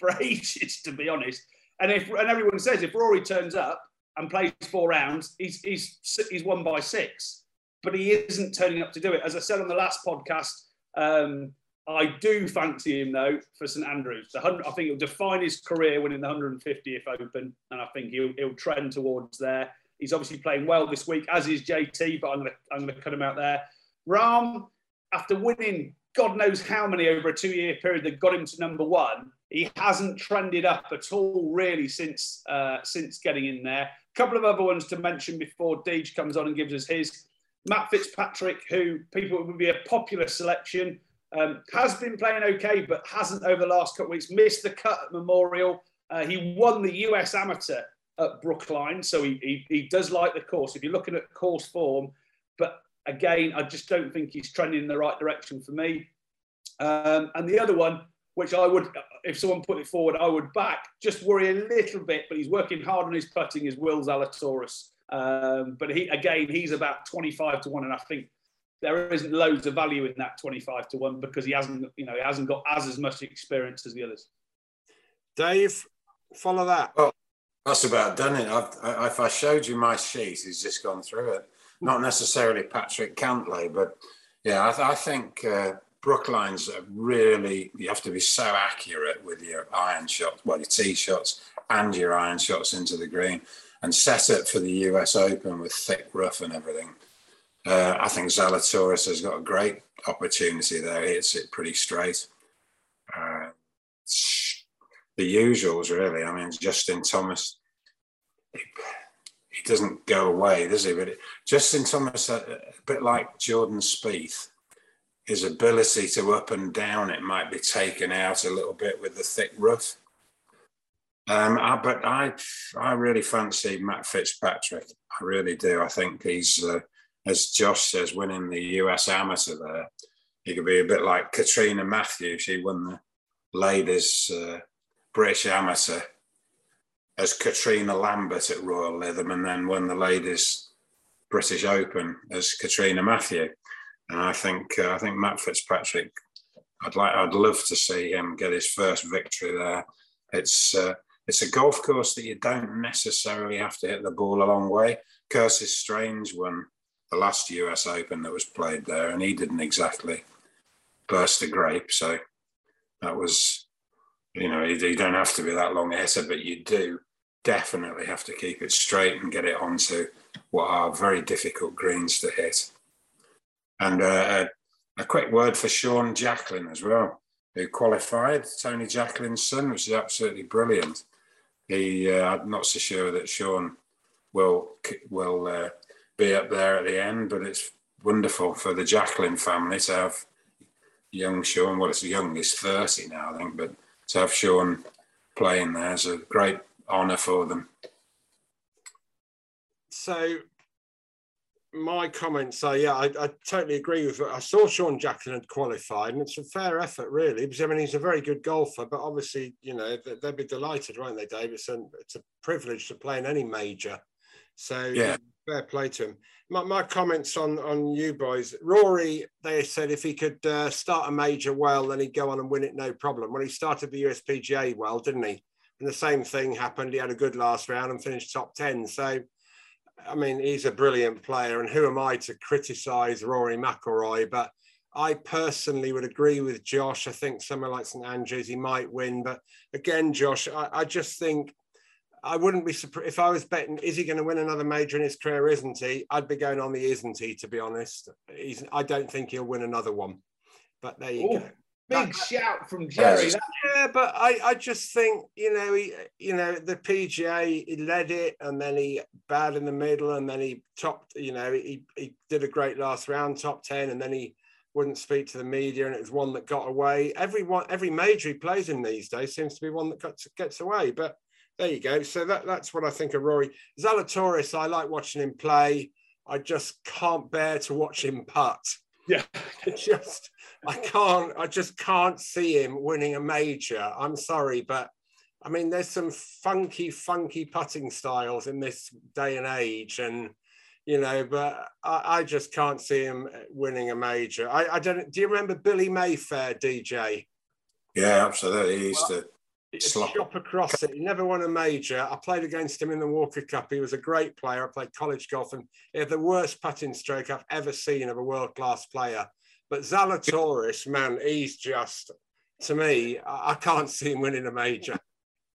for (laughs) ages, to be honest. And if and everyone says if Rory turns up and plays four rounds, he's he's he's won by six but he isn't turning up to do it. As I said on the last podcast, um, I do fancy him though for St Andrews. I think he'll define his career winning the 150th Open, and I think he'll, he'll trend towards there. He's obviously playing well this week, as is JT, but I'm going to I'm to cut him out there. Rahm, after winning God knows how many over a two-year period that got him to number one, he hasn't trended up at all really since uh, since getting in there. A couple of other ones to mention before Deej comes on and gives us his. Matt Fitzpatrick, who people would be a popular selection, um, has been playing okay, but hasn't over the last couple of weeks missed the cut at Memorial. Uh, he won the US Amateur at Brookline, so he, he, he, does like the course. If you're looking at course form, but again, I just don't think he's trending in the right direction for me. Um, and the other one, which I would, if someone put it forward, I would back, just worry a little bit, but he's working hard on his putting, is Will Zalatoris. Um, but he again, he's about 25 to one, and I think there isn't loads of value in that 25 to one because he hasn't, you know, he hasn't got as as much experience as the others. Dave, follow that. Well, that's about done it. I've, I, if I showed you my sheet, he's just gone through it. Not necessarily Patrick Cantlay, but yeah, I, I think uh, Brookline's really, you have to be so accurate with your iron shots, well, your tee shots and your iron shots into the green and set it for the US Open with thick rough and everything. Uh, I think Zalatoris has got a great opportunity there. He hits it pretty straight. Uh, the usuals, really. I mean, Justin Thomas, he, he, doesn't go away, does he? But it, Justin Thomas, a, uh, a bit like Jordan Spieth, his ability to up and down it might be taken out a little bit with the thick rough. Um, I, but I, I really fancy Matt Fitzpatrick. I really do. I think he's, uh, as Josh says, winning the US Amateur there. He could be a bit like Catriona Matthews. She won the ladies uh, British Amateur as Catriona Lambert at Royal Lytham, and then won the ladies British Open as Catriona Matthew. And I think uh, I think Matt Fitzpatrick. I'd like I'd love to see him get his first victory there. It's uh, it's a golf course that you don't necessarily have to hit the ball a long way. Curtis Strange won the last US Open that was played there, and he didn't exactly burst a grape. So that was, you know, you, don't have to be that long hitter, but you do definitely have to keep it straight and get it onto what are very difficult greens to hit. And uh, a quick word for Sean Jacklin as well, who qualified, Tony Jacklin's son, which is absolutely brilliant. He, uh, I'm not so sure that Sean will will uh, be up there at the end, but it's wonderful for the Jacklin family to have young Sean. Well, it's young, he's 30 now, I think, but to have Sean playing there is a great honour for them. So, my comments are yeah, I, I, totally agree with it. I saw Sean Jacklin had qualified, and it's a fair effort, really, because I mean, he's a very good golfer, but obviously, you know, they'd be delighted, won't they, Davidson? It's a privilege to play in any major. So, yeah, fair play to him. My, my, comments on on you boys, Rory, they said if he could uh, start a major well, then he'd go on and win it no problem. Well, he started the USPGA well, didn't he? And the same thing happened. He had a good last round and finished top ten. So, I mean, he's a brilliant player, and who am I to criticise Rory McIlroy? But I personally would agree with Josh. I think somewhere like St Andrews, he might win. But again, Josh, I, I just think I wouldn't be surprised if I was betting, is he going to win another major in his career? Isn't he? I'd be going on the isn't he, to be honest. He's, I don't think he'll win another one. But there you Ooh, go. Big that, shout from Jerry. Yeah, but I, I just think, you know, he, you know, the PGA, he led it and then he bad in the middle and then he topped, you know, he, he did a great last round, top 10, and then he wouldn't speak to the media and it was one that got away. Every one, every major he plays in these days seems to be one that gets, gets away. But there you go. So that, that's what I think of Rory. Zalatoris, I like watching him play. I just can't bear to watch him putt. Yeah. just I can't I just can't see him winning a major. I'm sorry, but I mean there's some funky, funky putting styles in this day and age. And you know, but I, I just can't see him winning a major. I, I don't do you remember Billy Mayfair, DJ? Yeah, absolutely. He used well, to Shop across it. He never won a major. I played against him in the Walker Cup. He was a great player. I played college golf and he had the worst putting stroke I've ever seen of a world class player. But Zalatoris, man, he's just, to me, I can't see him winning a major.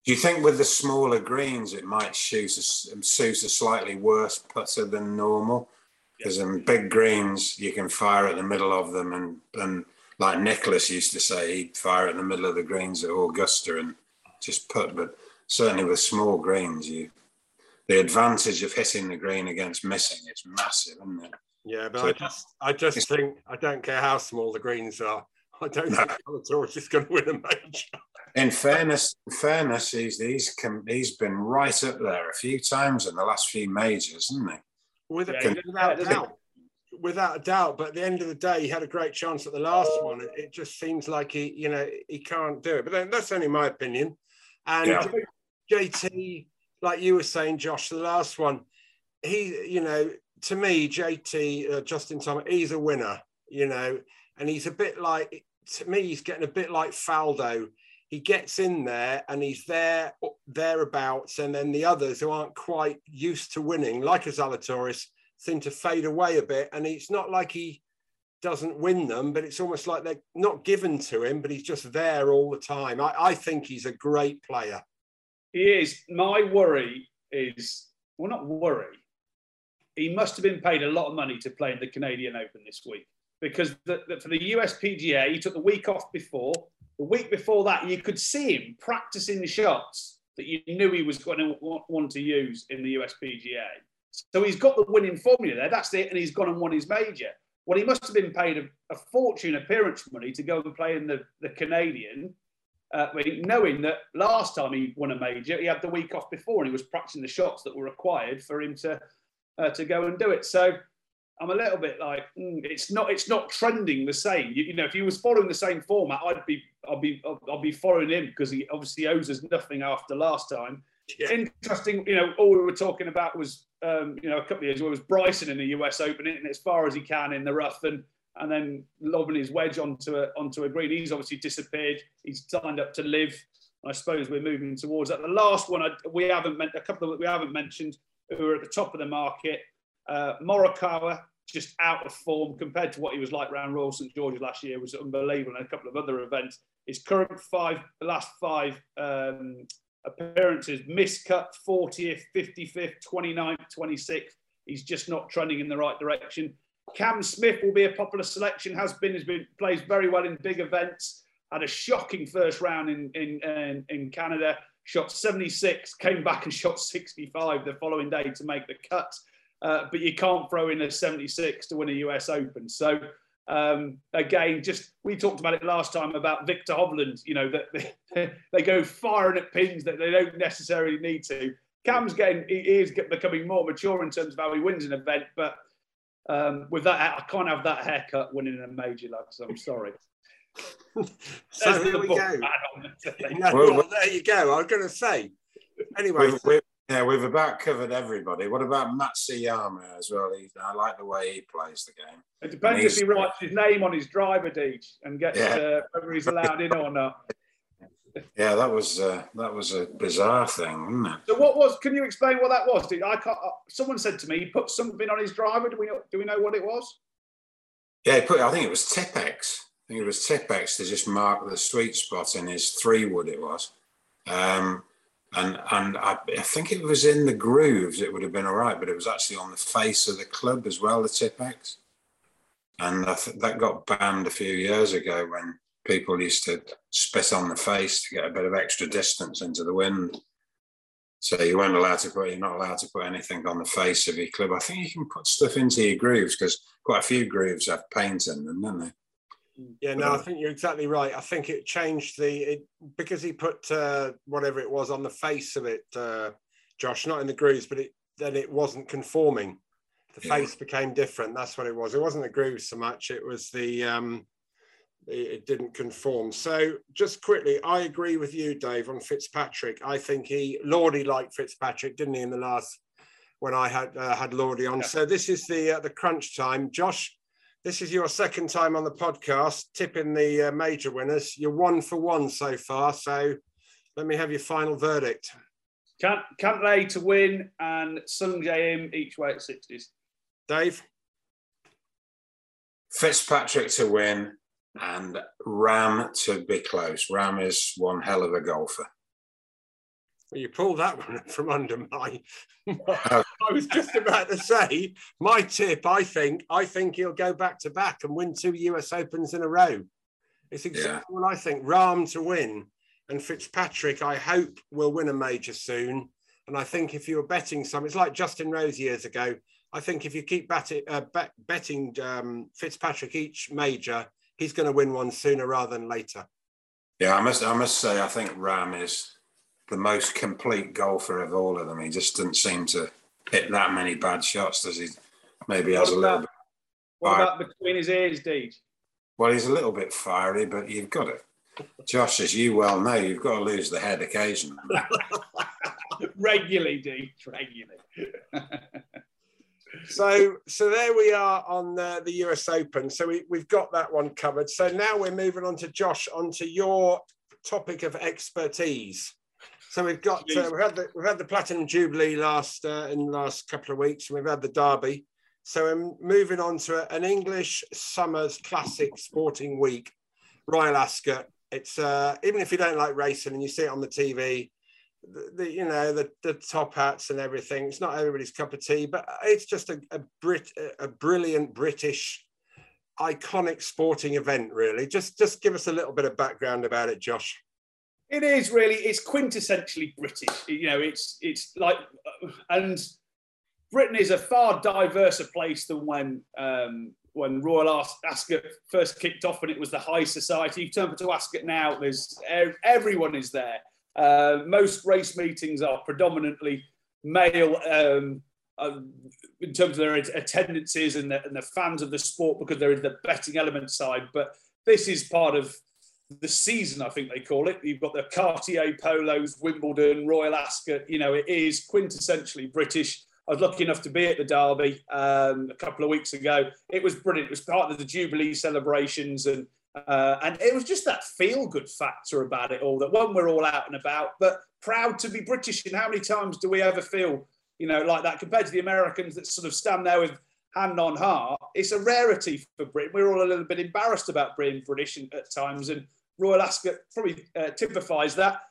Do you think with the smaller greens, it might suit a, suit a slightly worse putter than normal? Because in big greens, you can fire at the middle of them, and, and like Nicklaus used to say, he'd fire at the middle of the greens at Augusta, and just put, but certainly with small greens, you the advantage of hitting the green against missing is massive, isn't it? Yeah, but so I just I just think I don't care how small the greens are. I don't no. think Zalatoris is going to win a major. In fairness, in fairness, he's he's he's been right up there a few times in the last few majors, hasn't he? With yeah, without doubt, without a doubt. But at the end of the day, he had a great chance at the last one. It, it just seems like he, you know, he can't do it. But then, that's only my opinion. And yeah. JT, like you were saying, Josh, the last one, he, you know, to me, JT, uh, Justin Thomas, he's a winner, you know, and he's a bit like, to me, he's getting a bit like Faldo. He gets in there and he's there, thereabouts, and then the others who aren't quite used to winning, like a Zalatoris, seem to fade away a bit. And it's not like he doesn't win them, but it's almost like they're not given to him, but he's just there all the time. I, I think he's a great player. He is. My worry is, well, not worry. He must have been paid a lot of money to play in the Canadian Open this week because the, the, for the USPGA, he took the week off before. The week before that, you could see him practicing the shots that you knew he was going to want to use in the USPGA. So he's got the winning formula there. That's it. And he's gone and won his major. Well, he must have been paid a, a fortune appearance money to go and play in the, the Canadian, uh, knowing that last time he won a major, he had the week off before and he was practicing the shots that were required for him to uh, to go and do it. So I'm a little bit like mm, it's not it's not trending the same. You, you, know, if he was following the same format, I'd be I'll be I'll be following him because he obviously owes us nothing after last time. Yeah. Interesting. You know, all we were talking about was um, you know, a couple of years ago, it was Bryson in the US Open, hitting as far as he can in the rough and and then lobbing his wedge onto a onto a green. He's obviously disappeared. He's signed up to LIV. I suppose we're moving towards that. The last one I, we haven't meant a couple we haven't mentioned who are at the top of the market. Uh, Morikawa just out of form compared to what he was like around Royal St George's last year was unbelievable, and a couple of other events. His current five, the last five um, appearances, missed miscut 40th, 55th, 29th, 26th. He's just not trending in the right direction. Cam Smith will be a popular selection. Has been has been plays very well in big events. Had a shocking first round in in in, in Canada. Shot 76, came back and (laughs) shot 65 the following day to make the cut. Uh, but you can't throw in a 76 to win a US Open. So um, again, just we talked about it last time about Viktor Hovland. You know that they, (laughs) they, go firing at pins that they don't necessarily need to. Cam's getting he is becoming more mature in terms of how he wins an event, but um, with that, I can't have that haircut winning a major, lads. I'm sorry. (laughs) so here we go. no, (laughs) well, there you go. I was going to say. Anyway, we've, we've, yeah, we've about covered everybody. What about Matsuyama as well? He, I like the way he plays the game. It depends if he writes his name on his driver deed and gets yeah. uh, whether he's allowed in or not. (laughs) Yeah, that was uh, that was a bizarre thing, wasn't it? So, what was? Can you explain what that was? Did I? Can't, uh, someone said to me he put something on his driver. Do we know? Do we know what it was? Yeah, he put. I think it was Tipp-Ex think it was Tipp-Ex to just mark the sweet spot in his three wood it was. Um, and and I, I, think it was in the grooves, it would have been all right, but it was actually on the face of the club as well, the Tipp-Ex. And that got banned a few years ago when people used to spit on the face to get a bit of extra distance into the wind. So you weren't allowed to put, you're not allowed to put anything on the face of your club. I think you can put stuff into your grooves because quite a few grooves have paint in them, don't they? Yeah, no, I think you're exactly right. I think it changed the it, because he put uh, whatever it was on the face of it, uh, Josh, not in the grooves, but it then it wasn't conforming. The yeah. face became different. That's what it was. It wasn't the grooves so much. It was the um, it, didn't conform. So just quickly, I agree with you, Dave, on Fitzpatrick. I think he Lordy liked Fitzpatrick, didn't he, in the last when I had uh, had Lordy on. Yeah. So this is the uh, the crunch time, Josh this is your second time on the podcast, tipping the uh, major winners. You're one for one so far. So let me have your final verdict. Can't Cantlay to win and Sungjae Im each way at 60s. Dave? Fitzpatrick to win and Rahm to be close. Rahm is one hell of a golfer. Well, you pulled that (laughs) one from under my. (laughs) (laughs) I was just about to say my tip. I think I think he'll go back to back and win two U.S. Opens in a row. It's exactly yeah. what I think. Rahm to win, and Fitzpatrick. I hope will win a major soon. And I think if you were betting some, it's like Justin Rose years ago. I think if you keep betting, uh, bet, betting um, Fitzpatrick each major, he's going to win one sooner rather than later. Yeah, I must. I must say, I think Rahm is the most complete golfer of all of them. He just doesn't seem to hit that many bad shots, does he? Maybe has a little bit. What about between his ears, Deej? Well, he's a little bit fiery, but you've got it. Josh, as you well know, you've got to lose the head occasionally. (laughs) regularly, Deej, regularly. (laughs) so, so there we are on the, the US Open. So we, we've got that one covered. So now we're moving on to Josh, onto your topic of expertise. So we've got uh, we've had the we've had the platinum jubilee last uh, in the last couple of weeks, and we've had the derby. So I'm moving on to an English Summers Classic Sporting Week, Royal Ascot. It's uh, even if you don't like racing and you see it on the TV, the, the, you know the, the top hats and everything. It's not everybody's cup of tea, but it's just a, a Brit a brilliant British iconic sporting event. Really, just just give us a little bit of background about it, Josh. It is really. It's quintessentially British. You know, it's it's like, and Britain is a far diverser place than when um, when Royal Ascot first kicked off, and it was the high society. You turn to Ascot now, there's everyone is there. Uh, most race meetings are predominantly male um, uh, in terms of their attendances and the, and the fans of the sport because there is the betting element side. But this is part of the season, I think they call it. You've got the Cartier polos, Wimbledon, Royal Ascot. You know, it is quintessentially British. I was lucky enough to be at the Derby um, a couple of weeks ago. It was brilliant. It was part of the Jubilee celebrations, and uh, and it was just that feel-good factor about it all. That one, we're all out and about, but proud to be British. And how many times do we ever feel, you know, like that compared to the Americans that sort of stand there with hand on heart? It's a rarity for Britain. We're all a little bit embarrassed about being British at times, and Royal Ascot probably uh, typifies that.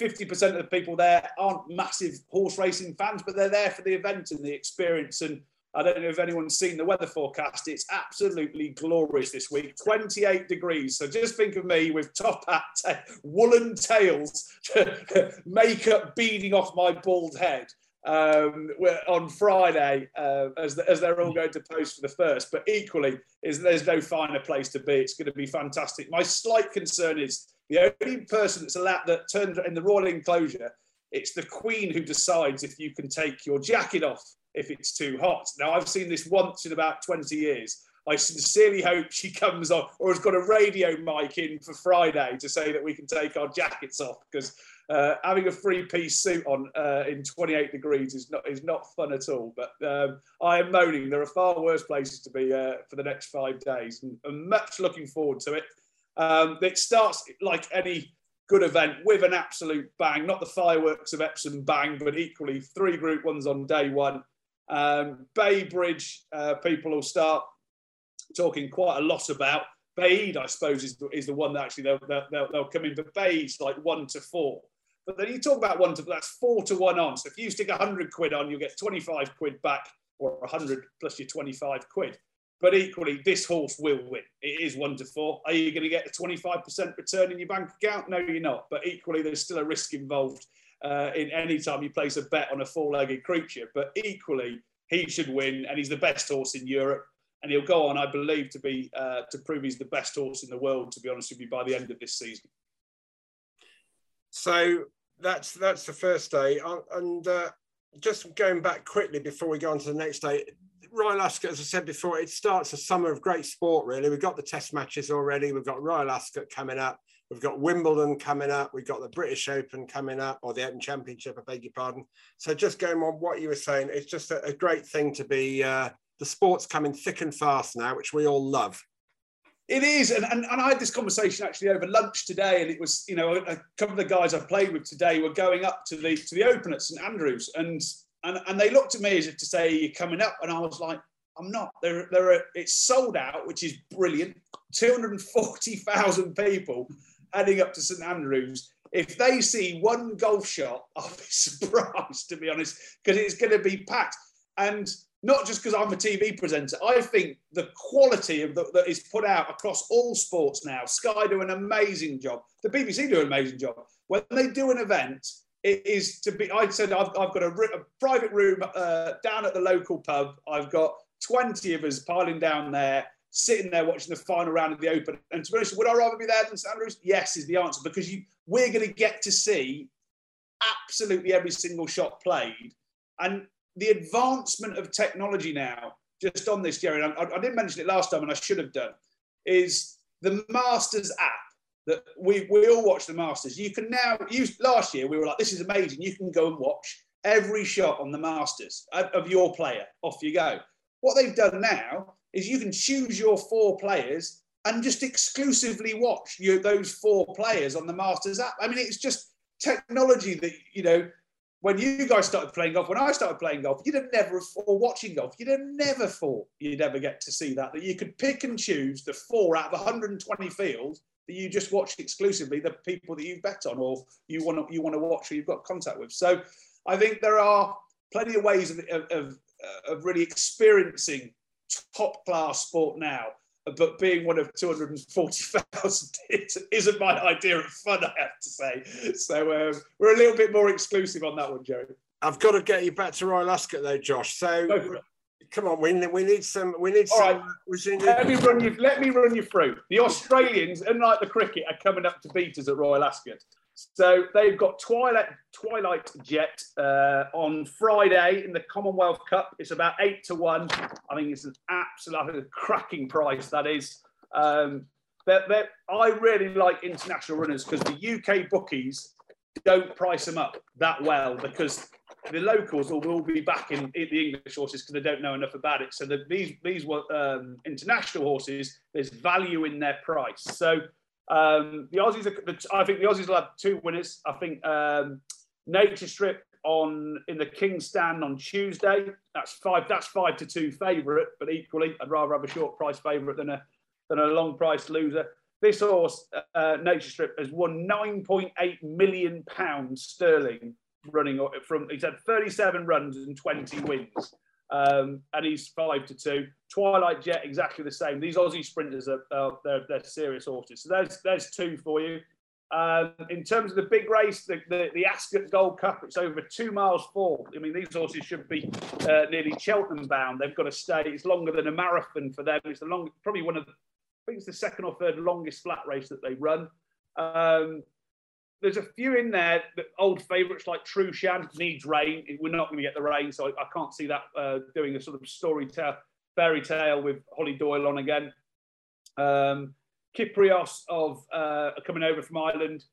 50% of the people there aren't massive horse racing fans, but they're there for the event and the experience. And I don't know if anyone's seen the weather forecast. It's absolutely glorious this week, 28 degrees. So just think of me with top hat, (laughs) woolen tails, (laughs) makeup beading off my bald head um, on Friday uh, as, the, as they're all going to post for the first. But equally, is there's no finer place to be. It's going to be fantastic. My slight concern is the only person that's allowed that turns in the royal enclosure. It's the Queen who decides if you can take your jacket off if it's too hot. Now I've seen this once in about 20 years. I sincerely hope she comes on or has got a radio mic in for Friday to say that we can take our jackets off because uh, having a three-piece suit on uh, in 28 degrees is not is not fun at all. But um, I am moaning. There are far worse places to be uh, for the next five days, and I'm much looking forward to it. Um, it starts like any good event with an absolute bang, not the fireworks of Epsom bang, but equally three Group Ones on day one. Um, Bay Bridge, uh, people will start talking quite a lot about. Baaeed, I suppose, is the, is the one that actually they'll, they'll, they'll come in, but Baaeed's like one to four. But then you talk about one to that's four to one on. So if you stick 100 quid on, you'll get 25 quid back or 100 plus your 25 quid. But equally, this horse will win. It is one to four. Are you going to get a 25% return in your bank account? No, you're not. But equally, there's still a risk involved uh, in any time you place a bet on a four-legged creature. But equally, he should win, and he's the best horse in Europe. And he'll go on, I believe, to be uh, to prove he's the best horse in the world. To be honest with you, by the end of this season. So that's that's the first day, and uh, just going back quickly before we go on to the next day. Royal Ascot, as I said before, it starts a summer of great sport. Really, we've got the Test matches already. We've got Royal Ascot coming up. We've got Wimbledon coming up. We've got the British Open coming up, or the Open Championship. I beg your pardon. So just going on what you were saying, it's just a, a great thing to be. Uh, the sport's coming thick and fast now, which we all love. It is, and, and, and I had this conversation actually over lunch today, and it was you know a, couple of the guys I played with today were going up to the to the Open at St Andrews, and and and they looked at me as if to say you're coming up, and I was like, I'm not. There there are it's sold out, which is brilliant. Two hundred and forty thousand people heading up to St Andrews. If they see one golf shot, I'll be (laughs) surprised to be honest, because it's going to be packed. And not just because I'm a TV presenter. I think the quality the, that is put out across all sports now. Sky do an amazing job. The BBC do an amazing job. When they do an event, it is to be. I said I've, I've got a, a, private room uh, down at the local pub. I've got 20 of us piling down there, sitting there watching the final round of the Open. And to be honest, would I rather be there than St? Yes, is the answer because you we're going to get to see absolutely every single shot played. And the advancement of technology now, just on this, Jerry, I, I didn't mention it last time and I should have done, is the Masters app that we, we all watch the Masters. You can now use last year, we were like, this is amazing. You can go and watch every shot on the Masters of your player. Off you go. What they've done now is you can choose your four players and just exclusively watch you, those four players on the Masters app. I mean, it's just technology that, you know, when you guys started playing golf, when I started playing golf, you'd have never, or watching golf, you'd have never thought you'd ever get to see that. That you could pick and choose the four out of 120 fields that you just watch exclusively the people that you've bet on or you want to you want to watch or you've got contact with. So I think there are plenty of ways of, of, of really experiencing top class sport now but being one of 240,000 (laughs) isn't my idea of fun, I have to say. So um, we're a little bit more exclusive on that one, Jerry. I've got to get you back to Royal Ascot though, Josh. So come on, we, we need some. We need All some. Right. Need... Let me run you. Let me run you through. The Australians, unlike the cricket, are coming up to beat us at Royal Ascot. So they've got Twilight Twilight Jet uh, on Friday in the Commonwealth Cup. It's about eight to one. I think it's an absolute cracking price. That is. Um, they're, they're, I really like international runners because the UK bookies don't price them up that well because the locals will, will be back in, in the English horses because they don't know enough about it. So the, these these um, international horses, there's value in their price. So um, the Aussies, are, I think the Aussies will have two winners. I think um, Nature Strip on in the King's Stand on Tuesday. That's five. That's five to two favourite, but equally, I'd rather have a short price favourite than a than a long price loser. This horse, uh, Nature Strip, has won 9.8 million pounds sterling running from. He's had 37 runs and 20 wins. Um, and he's five to two. Twilight Jet exactly the same. These Aussie sprinters are uh, they're, they're, serious horses. So there's there's two for you. Um, in terms of the big race, the, the, the, Ascot Gold Cup, it's over two miles four. I mean, these horses should be uh, nearly Cheltenham bound. They've got to stay. It's longer than a marathon for them. It's the long, probably one of the, I think it's the second or third longest flat race that they run. Um, there's a few in there, that old favourites like Trueshan needs rain. We're not going to get the rain, so I, I can't see that uh, doing a sort of story tale, fairy tale with Hollie Doyle on again. Um, of uh, coming over from Ireland.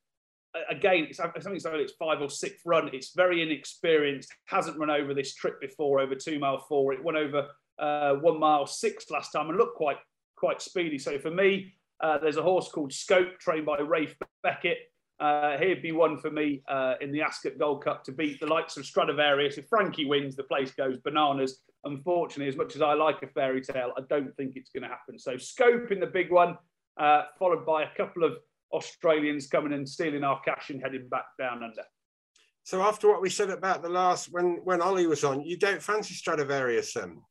Again, it's something like its five or sixth run. It's very inexperienced. Hasn't run over this trip before over two mile four. It went over uh, one mile six last time and looked quite quite speedy. So for me, uh, there's a horse called Scope, trained by Ralph Beckett. Uh, he'd be one for me uh, in the Ascot Gold Cup to beat the likes of Stradivarius. If Frankie wins, the place goes bananas. Unfortunately, as much as I like a fairy tale, I don't think it's going to happen. So Scope in the big one uh, followed by a couple of Australians coming and stealing our cash and heading back down under. So after what we said about the last when when Ollie was on, you don't fancy Stradivarius then?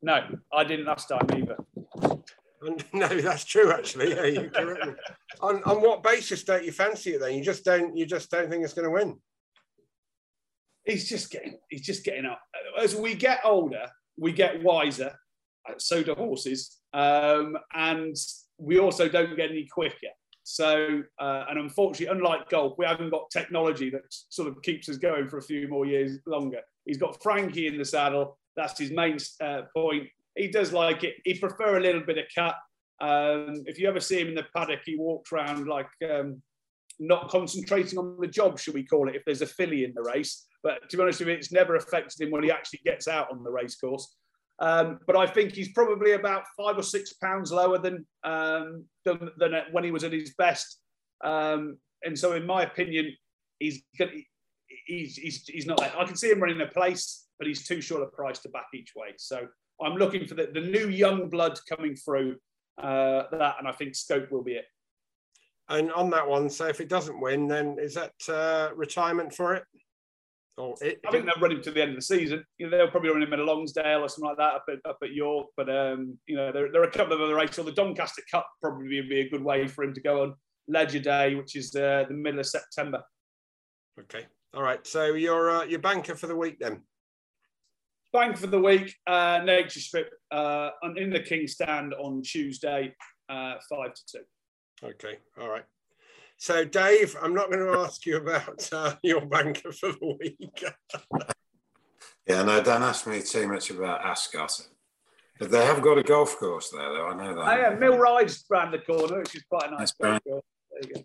No, I didn't last time either. (laughs) no, that's true actually. Yeah, you correct me. on on what basis don't you fancy it then? You just don't you just don't think it's going to win? He's just getting he's just getting up. As we get older, we get wiser. So do horses. Um, and we also don't get any quicker. So, uh, and unfortunately, unlike golf, we haven't got technology that sort of keeps us going for a few more years longer. He's got Frankie in the saddle. That's his main uh, point. He does like it. He prefer a little bit of cut. Um, if you ever see him in the paddock, he walks around like um, not concentrating on the job, should we call it, if there's a filly in the race. But to be honest with you, it's never affected him when he actually gets out on the race course. Um, but I think he's probably about five or six pounds lower than um, than, than, when he was at his best. Um, and so, in my opinion, he's he's, he's he's not. I can see him running a place, but he's too short a price to back each way. So I'm looking for the, the new young blood coming through. Uh, that, and I think Scope will be it. And on that one, so if it doesn't win, then is that uh, retirement for it? Oh, it, I think they'll run him to the end of the season. You know, they'll probably run him at a Lonsdale or something like that up at, up at York. But um, you know, there, there, are a couple of other races. So the Doncaster Cup probably would be a good way for him to go on Leger Day, which is uh, the middle of September. Okay, all right. So your uh, your banker for the week then? Bank for the week, uh, Nature Strip uh, in the King Stand on Tuesday, uh, five to two. Okay, all right. So, Dave, I'm not going to ask you about uh, your banker for the week. (laughs) yeah, no, don't ask me too much about Ascot. But they have got a golf course there, though. I know that. Oh, yeah, Mill Ride's round the corner, which is quite a nice golf course. There you go.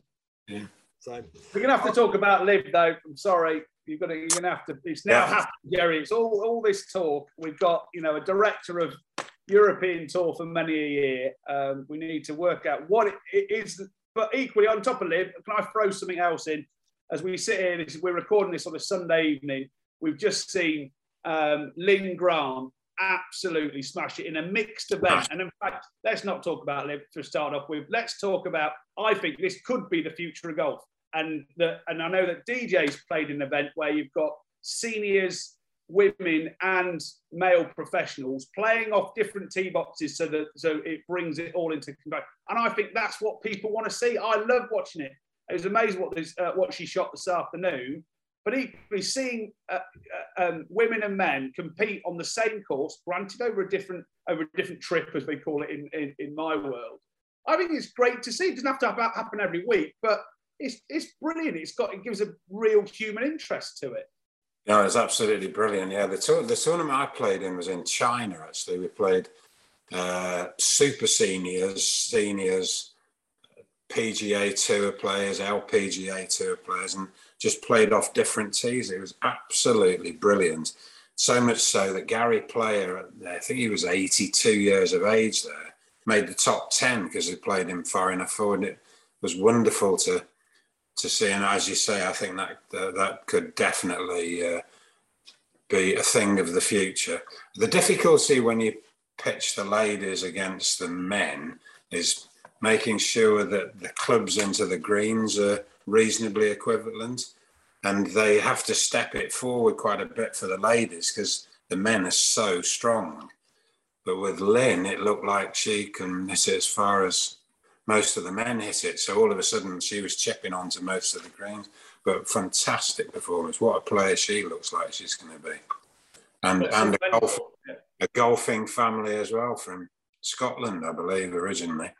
Yeah. So we're gonna have to talk about LIV, though. I'm sorry, you're gonna you're gonna have to. It's now yeah. happened, Jerry. It's all all this talk. We've got you know a director of European tour for many a year. Um, we need to work out what it is but equally, on top of LIV, can I throw something else in? As we sit here, this, we're recording this on a Sunday evening. We've just seen um, Linn Grant absolutely smash it in a mixed event. And in fact, let's not talk about LIV to start off with. Let's talk about. I think this could be the future of golf. And the, and I know that DJ's played an event where you've got seniors women and male professionals playing off different tee boxes so that so it brings it all into combat. And I think that's what people want to see. I love watching it. It was amazing what this uh, what she shot this afternoon. But equally, seeing uh, uh, um, women and men compete on the same course, granted over a different over a different trip, as they call it in, in, in my world, I think it's great to see. It doesn't have to happen every week, but it's it's brilliant. It's got it gives a real human interest to it. No, it's absolutely brilliant. Yeah, the, tour, the tournament I played in was in China. Actually, we played uh, super seniors, seniors, PGA Tour players, LPGA Tour players, and just played off different tees. It was absolutely brilliant. So much so that Gary Player, I think he was 82 years of age there, made the top 10 because he played him far enough forward. It was wonderful to to see. And as you say, I think that uh, that could definitely uh, be a thing of the future. The difficulty when you pitch the ladies against the men is making sure that the clubs into the greens are reasonably equivalent. And they have to step it forward quite a bit for the ladies because the men are so strong. But with Linn, it looked like she can hit it as far as most of the men hit it. So all of a sudden, she was chipping onto most of the greens. But fantastic performance! What a player she looks like she's going to be, and and a, golf, a golfing family as well from Scotland, I believe, originally.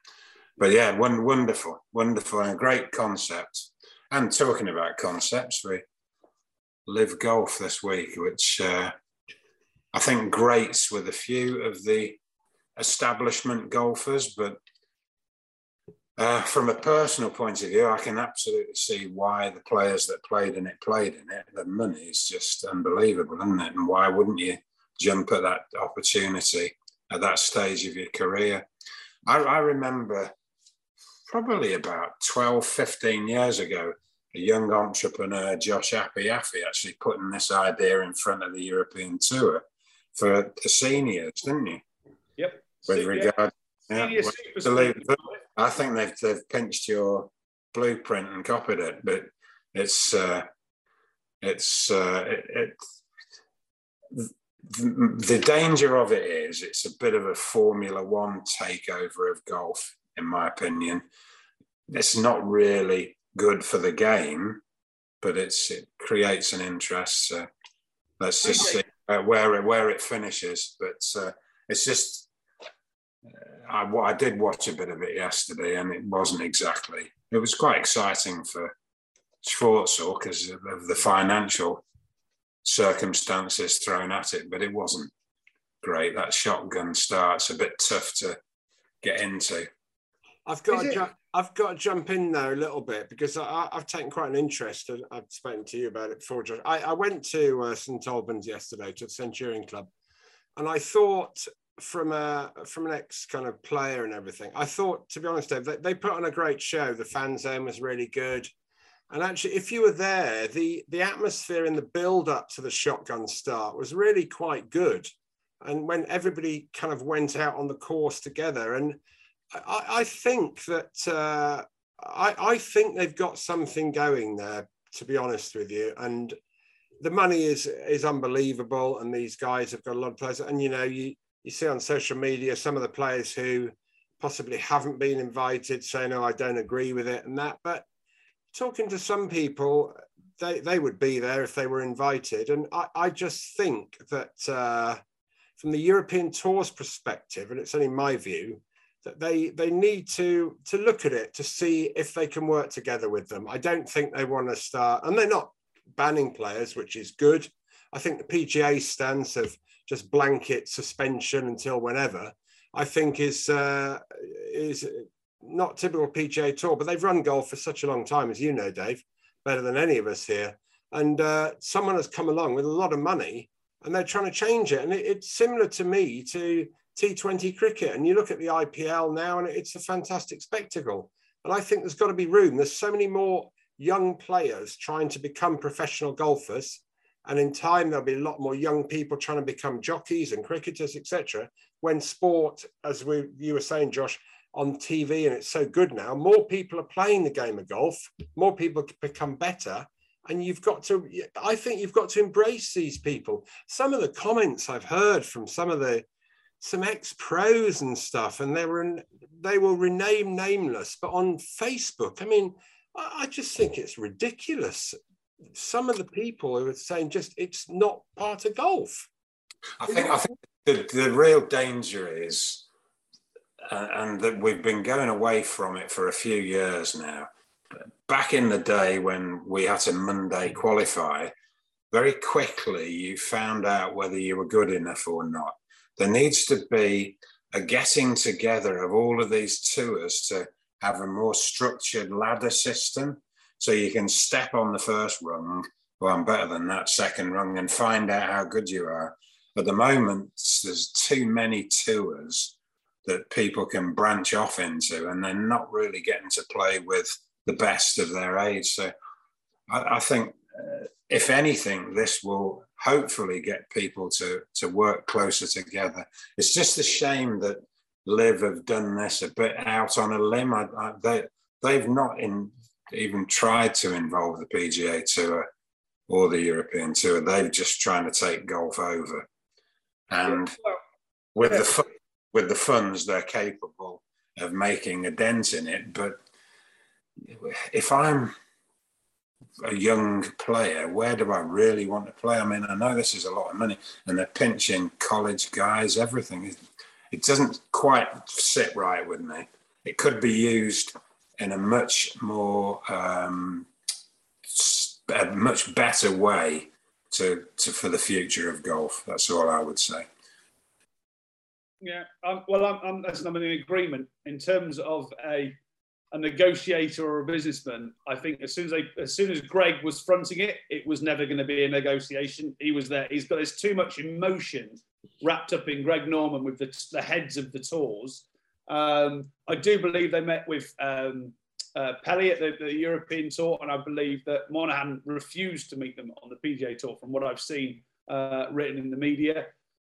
But yeah, one wonderful, wonderful, and a great concept. And talking about concepts, we LIV Golf this week, which uh, I think grates with a few of the establishment golfers, but uh, from a personal point of view, I can absolutely see why the players that played in it played in it. The money is just unbelievable, isn't it? And why wouldn't you jump at that opportunity at that stage of your career? I, I remember probably about 12, 15 years ago, a young entrepreneur, Josh Apiafi, actually putting this idea in front of the European Tour for the seniors, didn't you? Yep. With regard, yeah, yeah I think they've they've pinched your blueprint and copied it, but it's uh, it's uh, it, it the danger of it is it's a bit of a Formula One takeover of golf, in my opinion. It's not really good for the game, but it's it creates an interest. So let's just see uh, where it where it finishes. But uh, it's just I, I did watch a bit of it yesterday, and it wasn't exactly. It was quite exciting for Schwartzel because of, of the financial circumstances thrown at it, but it wasn't great. That shotgun start's a bit tough to get into. I've got to ju- I've got to jump in there a little bit because I, have taken quite an interest. And I've spoken to you about it before, Josh. I, I went to uh, St Albans yesterday to the Centurion Club, and I thought from a from an ex kind of player and everything, I thought to be honest, Dave, they, they put on a great show. The fan zone was really good. And actually, if you were there, the the atmosphere in the build up to the shotgun start was really quite good. And when everybody kind of went out on the course together, and I, I think that uh, I, I think they've got something going there. To be honest with you, and the money is is unbelievable, and these guys have got a lot of players. And you know, you you see on social media some of the players who possibly haven't been invited saying, "No, I don't agree with it," and that. But talking to some people, they they would be there if they were invited, and I I just think that uh, from the European Tour's perspective, and it's only my view, that they they need to to look at it to see if they can work together with them. I don't think they want to start, and they're not banning players, which is good. I think the PGA stance of just blanket suspension until whenever, I think is uh, is not typical PGA Tour. But they've run golf for such a long time, as you know, Dave, better than any of us here. And uh, someone has come along with a lot of money, and they're trying to change it. And it, it's similar to me to T20 cricket. And you look at the IPL now, and it's a fantastic spectacle. And I think there's got to be room. There's so many more young players trying to become professional golfers. And in time, there'll be a lot more young people trying to become jockeys and cricketers, etc. When sport, as we you were saying, Josh, on TV, and it's so good now, more people are playing the game of golf, more people become better. And you've got to, I think you've got to embrace these people. Some of the comments I've heard from some of the some ex pros and stuff, and they were they will rename nameless, but on Facebook, I mean, I, I just think it's ridiculous. Some of the people who are saying just it's not part of golf. I think I think the, the real danger is, uh, and that we've been going away from it for a few years now. Back in the day when we had to Monday qualify, very quickly you found out whether you were good enough or not there needs to be a getting together of all of these tours to have a more structured ladder system so you can step on the first rung well i'm better than that second rung and find out how good you are at the moment there's too many tours that people can branch off into and they're not really getting to play with the best of their age so i, I think uh, if anything this will hopefully get people to to work closer together. It's just a shame that LIV have done this a bit out on a limb. I, I, they they've not in, even tried to involve the PGA Tour or the European Tour. They're just trying to take golf over. and with the with the funds, they're capable of making a dent in it. But if I'm a young player, where do I really want to play? I mean, I know this is a lot of money, and they're pinching college guys, everything. It doesn't quite sit right with me. It could be used in a much more, um, a much better way to, to for the future of golf. That's all I would say. Yeah, um, well, I'm, I'm, I'm in agreement in terms of a a negotiator or a businessman. I think as soon as they, as soon as Greg was fronting it, it was never going to be a negotiation. He was there. He's got there's too much emotion wrapped up in Greg Norman with the, the heads of the tours. Um, I do believe they met with um, uh, Pelley at the, the, European Tour, and I believe that Monahan refused to meet them on the PGA Tour, from what I've seen uh, written in the media.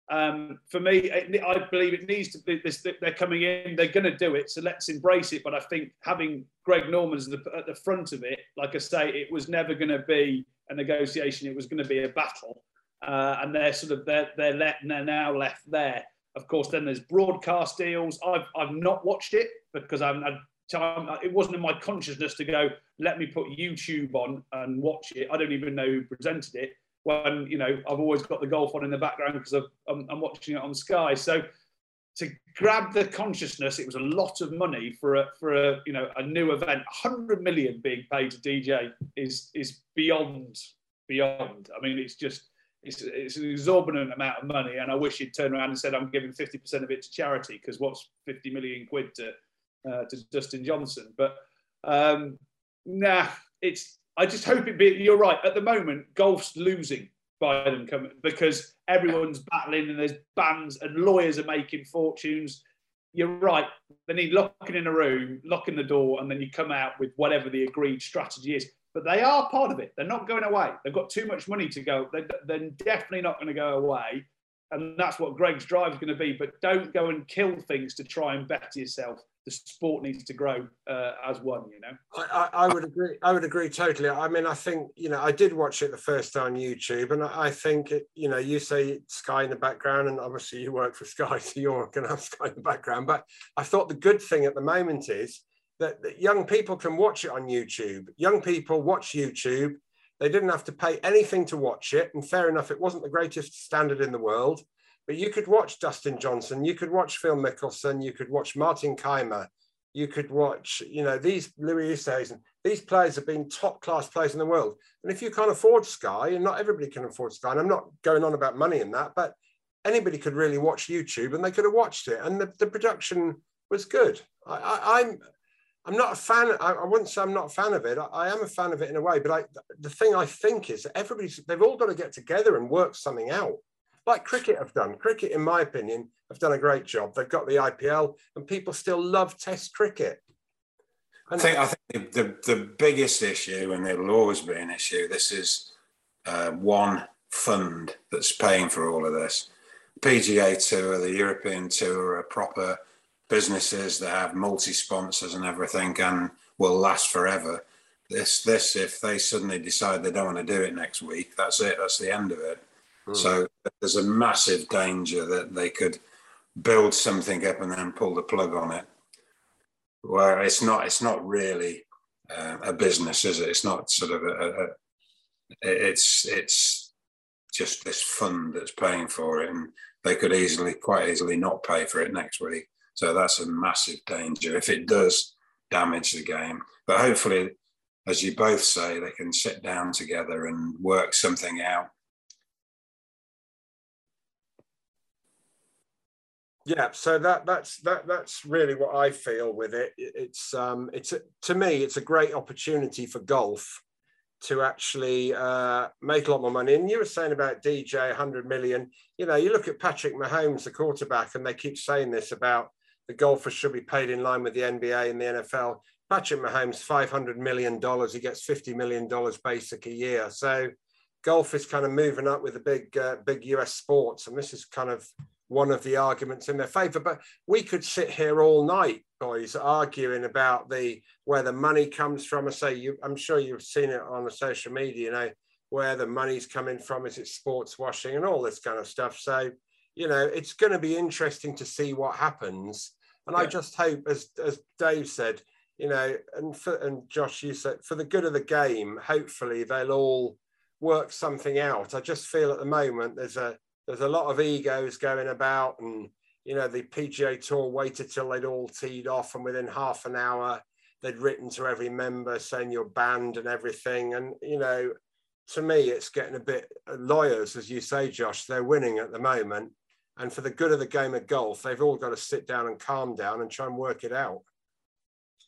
Um, for me, I believe it needs to be this. They're coming in, they're going to do it, so let's embrace it. But I think having Greg Norman at the front of it, like I say, it was never going to be a negotiation. It was going to be a battle, uh, and they're sort of they're they're, let, they're now left there. Of course, then there's broadcast deals. I've I've not watched it because. I, time it wasn't in my consciousness to go let me put youtube on and watch it i don't even know who presented it when you know I've always got the golf on in the background because I'm, I'm, watching it on Sky. So to grab the consciousness, it was a lot of money for a for a you know a new event. 100 million being paid to DJ is is beyond beyond. I mean, it's just it's, it's an exorbitant amount of money, and I wish he'd turned around and said, "I'm giving 50% of it to charity," because what's 50 million quid to uh, to Dustin Johnson? But um, nah, it's I just hope it be. You're right. At the moment, golf's losing by them coming because everyone's battling and there's bands and lawyers are making fortunes. You're right. They need locking in a room, locking the door, and then you come out with whatever the agreed strategy is. But they are part of it. They're not going away. They've got too much money to go. They're, they're definitely not going to go away. And that's what Greg's drive is going to be. But don't go and kill things to try and better yourself the sport needs to grow uh, as one. You know, I, I, would agree. I would agree totally. I mean, I think you know, I did watch it the first time on YouTube, and I think it, you know, you say Sky in the background, and obviously you work for Sky, (laughs) so you're going to have Sky in the background. But I thought the good thing at the moment is that, that young people can watch it on YouTube. Young people watch YouTube. They didn't have to pay anything to watch it, and fair enough, it wasn't the greatest standard in the world but you could watch Dustin Johnson, you could watch Phil Mickelson, you could watch Martin Kaymer, you could watch, you know, these Louis Oosthuizen, these players have been top class players in the world. And if you can't afford Sky, and not everybody can afford Sky, and I'm not going on about money in that, but anybody could really watch YouTube and they could have watched it. And the, the production was good. I, am I'm, I'm not a fan. I, I, wouldn't say I'm not a fan of it. I, I, am a fan of it in a way, but I, the thing I think is that everybody's they've all got to get together and work something out like cricket have done. Cricket, in my opinion, have done a great job. They've got the IPL, and people still love Test cricket. And I think I think the, the, the biggest issue, and it will always be an issue. This is uh, one fund that's paying for all of this. PGA Tour, the European Tour, are a proper businesses that have multi sponsors and everything, and will last forever. This, this, if they suddenly decide they don't want to do it next week, that's it. That's the end of it. Mm. So there's a massive danger that they could build something up and then pull the plug on it. Where it's not, it's not really uh, a business, is it? It's not sort of a, a, a, it's it's just this fund that's paying for it, and they could easily, quite easily, not pay for it next week. So that's a massive danger if it does damage the game. But hopefully, as you both say, they can sit down together and work something out Yeah, so that that's that that's really what I feel with it. It's um it's a, to me it's a great opportunity for golf to actually uh, make a lot more money. And you were saying about DJ 100 million. You know, you look at Patrick Mahomes, the quarterback, and they keep saying this about the golfers should be paid in line with the NBA and the NFL. Patrick Mahomes, 500 million dollars. He gets 50 million dollars basic a year. So golf is kind of moving up with the big uh, big US sports, and this is kind of one of the arguments in their favour. But we could sit here all night, boys, arguing about the where the money comes from. I say you, I'm sure you've seen it on the social media, you know, where the money's coming from. Is it sports washing and all this kind of stuff? So, you know, it's going to be interesting to see what happens. And yeah. I just hope, as as Dave said, you know, and for, and Josh, you said for the good of the game, hopefully they'll all work something out. I just feel at the moment there's a there's a lot of egos going about, and you know, the PGA Tour waited till they'd all teed off, and within half an hour they'd written to every member saying you're banned and everything. And you know, to me, it's getting a bit lawyers, as you say, Josh. They're winning at the moment, and for the good of the game of golf, they've all got to sit down and calm down and try and work it out.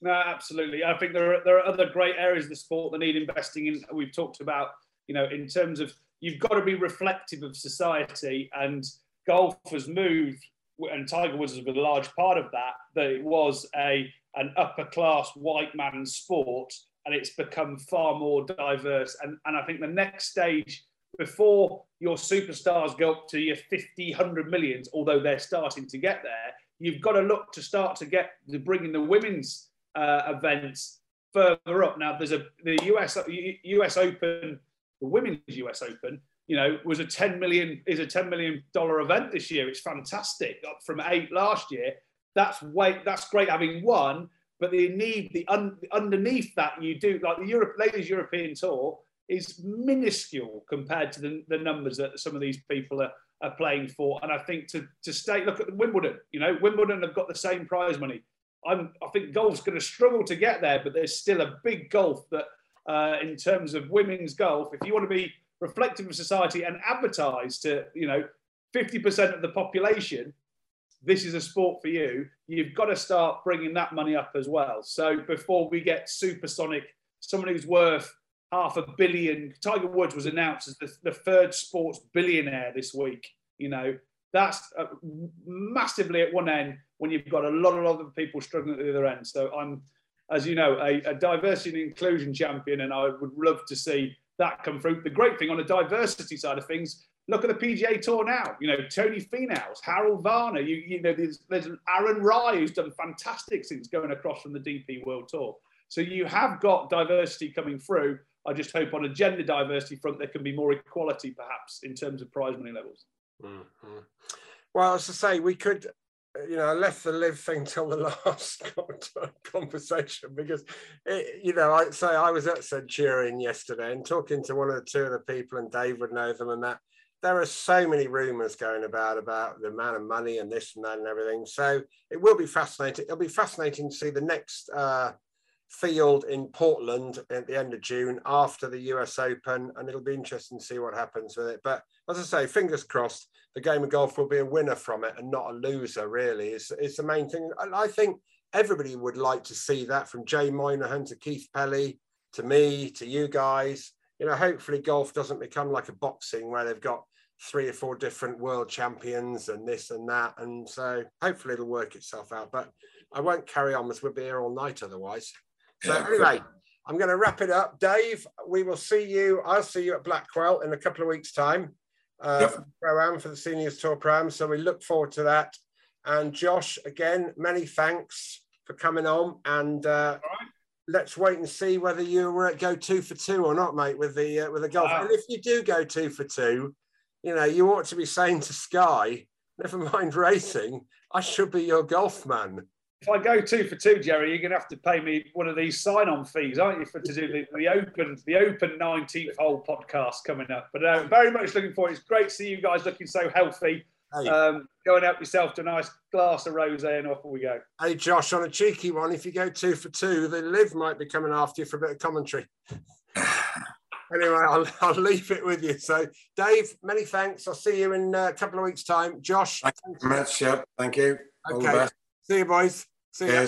No, absolutely. I think there are there are other great areas of the sport that need investing in. We've talked about, you know, in terms of you've got to be reflective of society, and golf has moved, and Tiger Woods was a large part of that. That it was a an upper class white man sport, and it's become far more diverse. And and I think the next stage before your superstars go up to your 50, 100 millions, although they're starting to get there, you've got to look to start to get to bringing the women's uh, events further up. Now, there's a the US US Open, the women's US Open. You know, was a 10 million is a 10 million dollar event this year. It's fantastic, up from eight last year. That's way that's great having won, but they need the un, underneath that you do like the Europe ladies European Tour is minuscule compared to the, the numbers that some of these people are, are playing for. And I think to to stay look at Wimbledon. You know, Wimbledon have got the same prize money. I'm, I think golf's going to struggle to get there, but there's still a big gulf that, uh, in terms of women's golf, if you want to be reflective of society and advertise to, you know, 50% of the population, this is a sport for you. You've got to start bringing that money up as well. So before we get supersonic, someone who's worth half a billion, Tiger Woods was announced as the, the third sports billionaire this week. You know, that's uh, massively at one end when you've got a lot a lot of people struggling at the other end. So I'm, as you know, a, a diversity and inclusion champion, and I would love to see that come through. The great thing on the diversity side of things, look at the PGA Tour now. You know, Tony Finau, Harold Varner. You, you know, there's, there's Aaron Rai who's done fantastic since going across from the DP World Tour. So you have got diversity coming through. I just hope on a gender diversity front there can be more equality, perhaps, in terms of prize money levels. Mm-hmm. Well, as I say, we could you know, I left the LIV thing till the (laughs) last conversation because, it, you know, I say I was at Centurion yesterday and talking to one or two of the people, and Dave would know them, and that there are so many rumours going about about the amount of money and this and that and everything. So it will be fascinating. It'll be fascinating to see the next uh, field in Portland at the end of June after the US Open, and it'll be interesting to see what happens with it. But as I say, fingers crossed, the game of golf will be a winner from it and not a loser. Really, is, it's the main thing. I think everybody would like to see that from Jay Monahan to Keith Pelley to me to you guys. You know, hopefully golf doesn't become like a boxing where they've got three or four different world champions and this and that. And so hopefully it'll work itself out. But I won't carry on as we'll be here all night otherwise. So yeah. anyway, I'm going to wrap it up. Dave, we will see you. I'll see you at Blackwell in a couple of weeks' time. Uh, yep. Pro-Am for the Seniors Tour Pro-Am. So we look forward to that. And Josh, again, many thanks for coming on. And uh, right. let's wait and see whether you uh, go two for two or not, mate, with the uh, with the golf. Wow. And if you do go two for two, you know, you ought to be saying to Sky, (laughs) never mind racing, I should be your golf man if I go two for two, Jerry, you're going to have to pay me one of these sign-on fees, aren't you, for to do the, the open the open 19th hole podcast coming up. But uh, very much looking forward. It's great to see you guys looking so healthy. Hey. Um, go and help yourself to a nice glass of rosé, and off we go. Hey, Josh, on a cheeky one, if you go two for two, the LIV might be coming after you for a bit of commentary. (sighs) anyway, I'll, I'll leave it with you. So, Dave, many thanks. I'll see you in uh, a couple of weeks' time. Josh, thank you very much. Yep. Thank you. Okay. See you, boys. See you.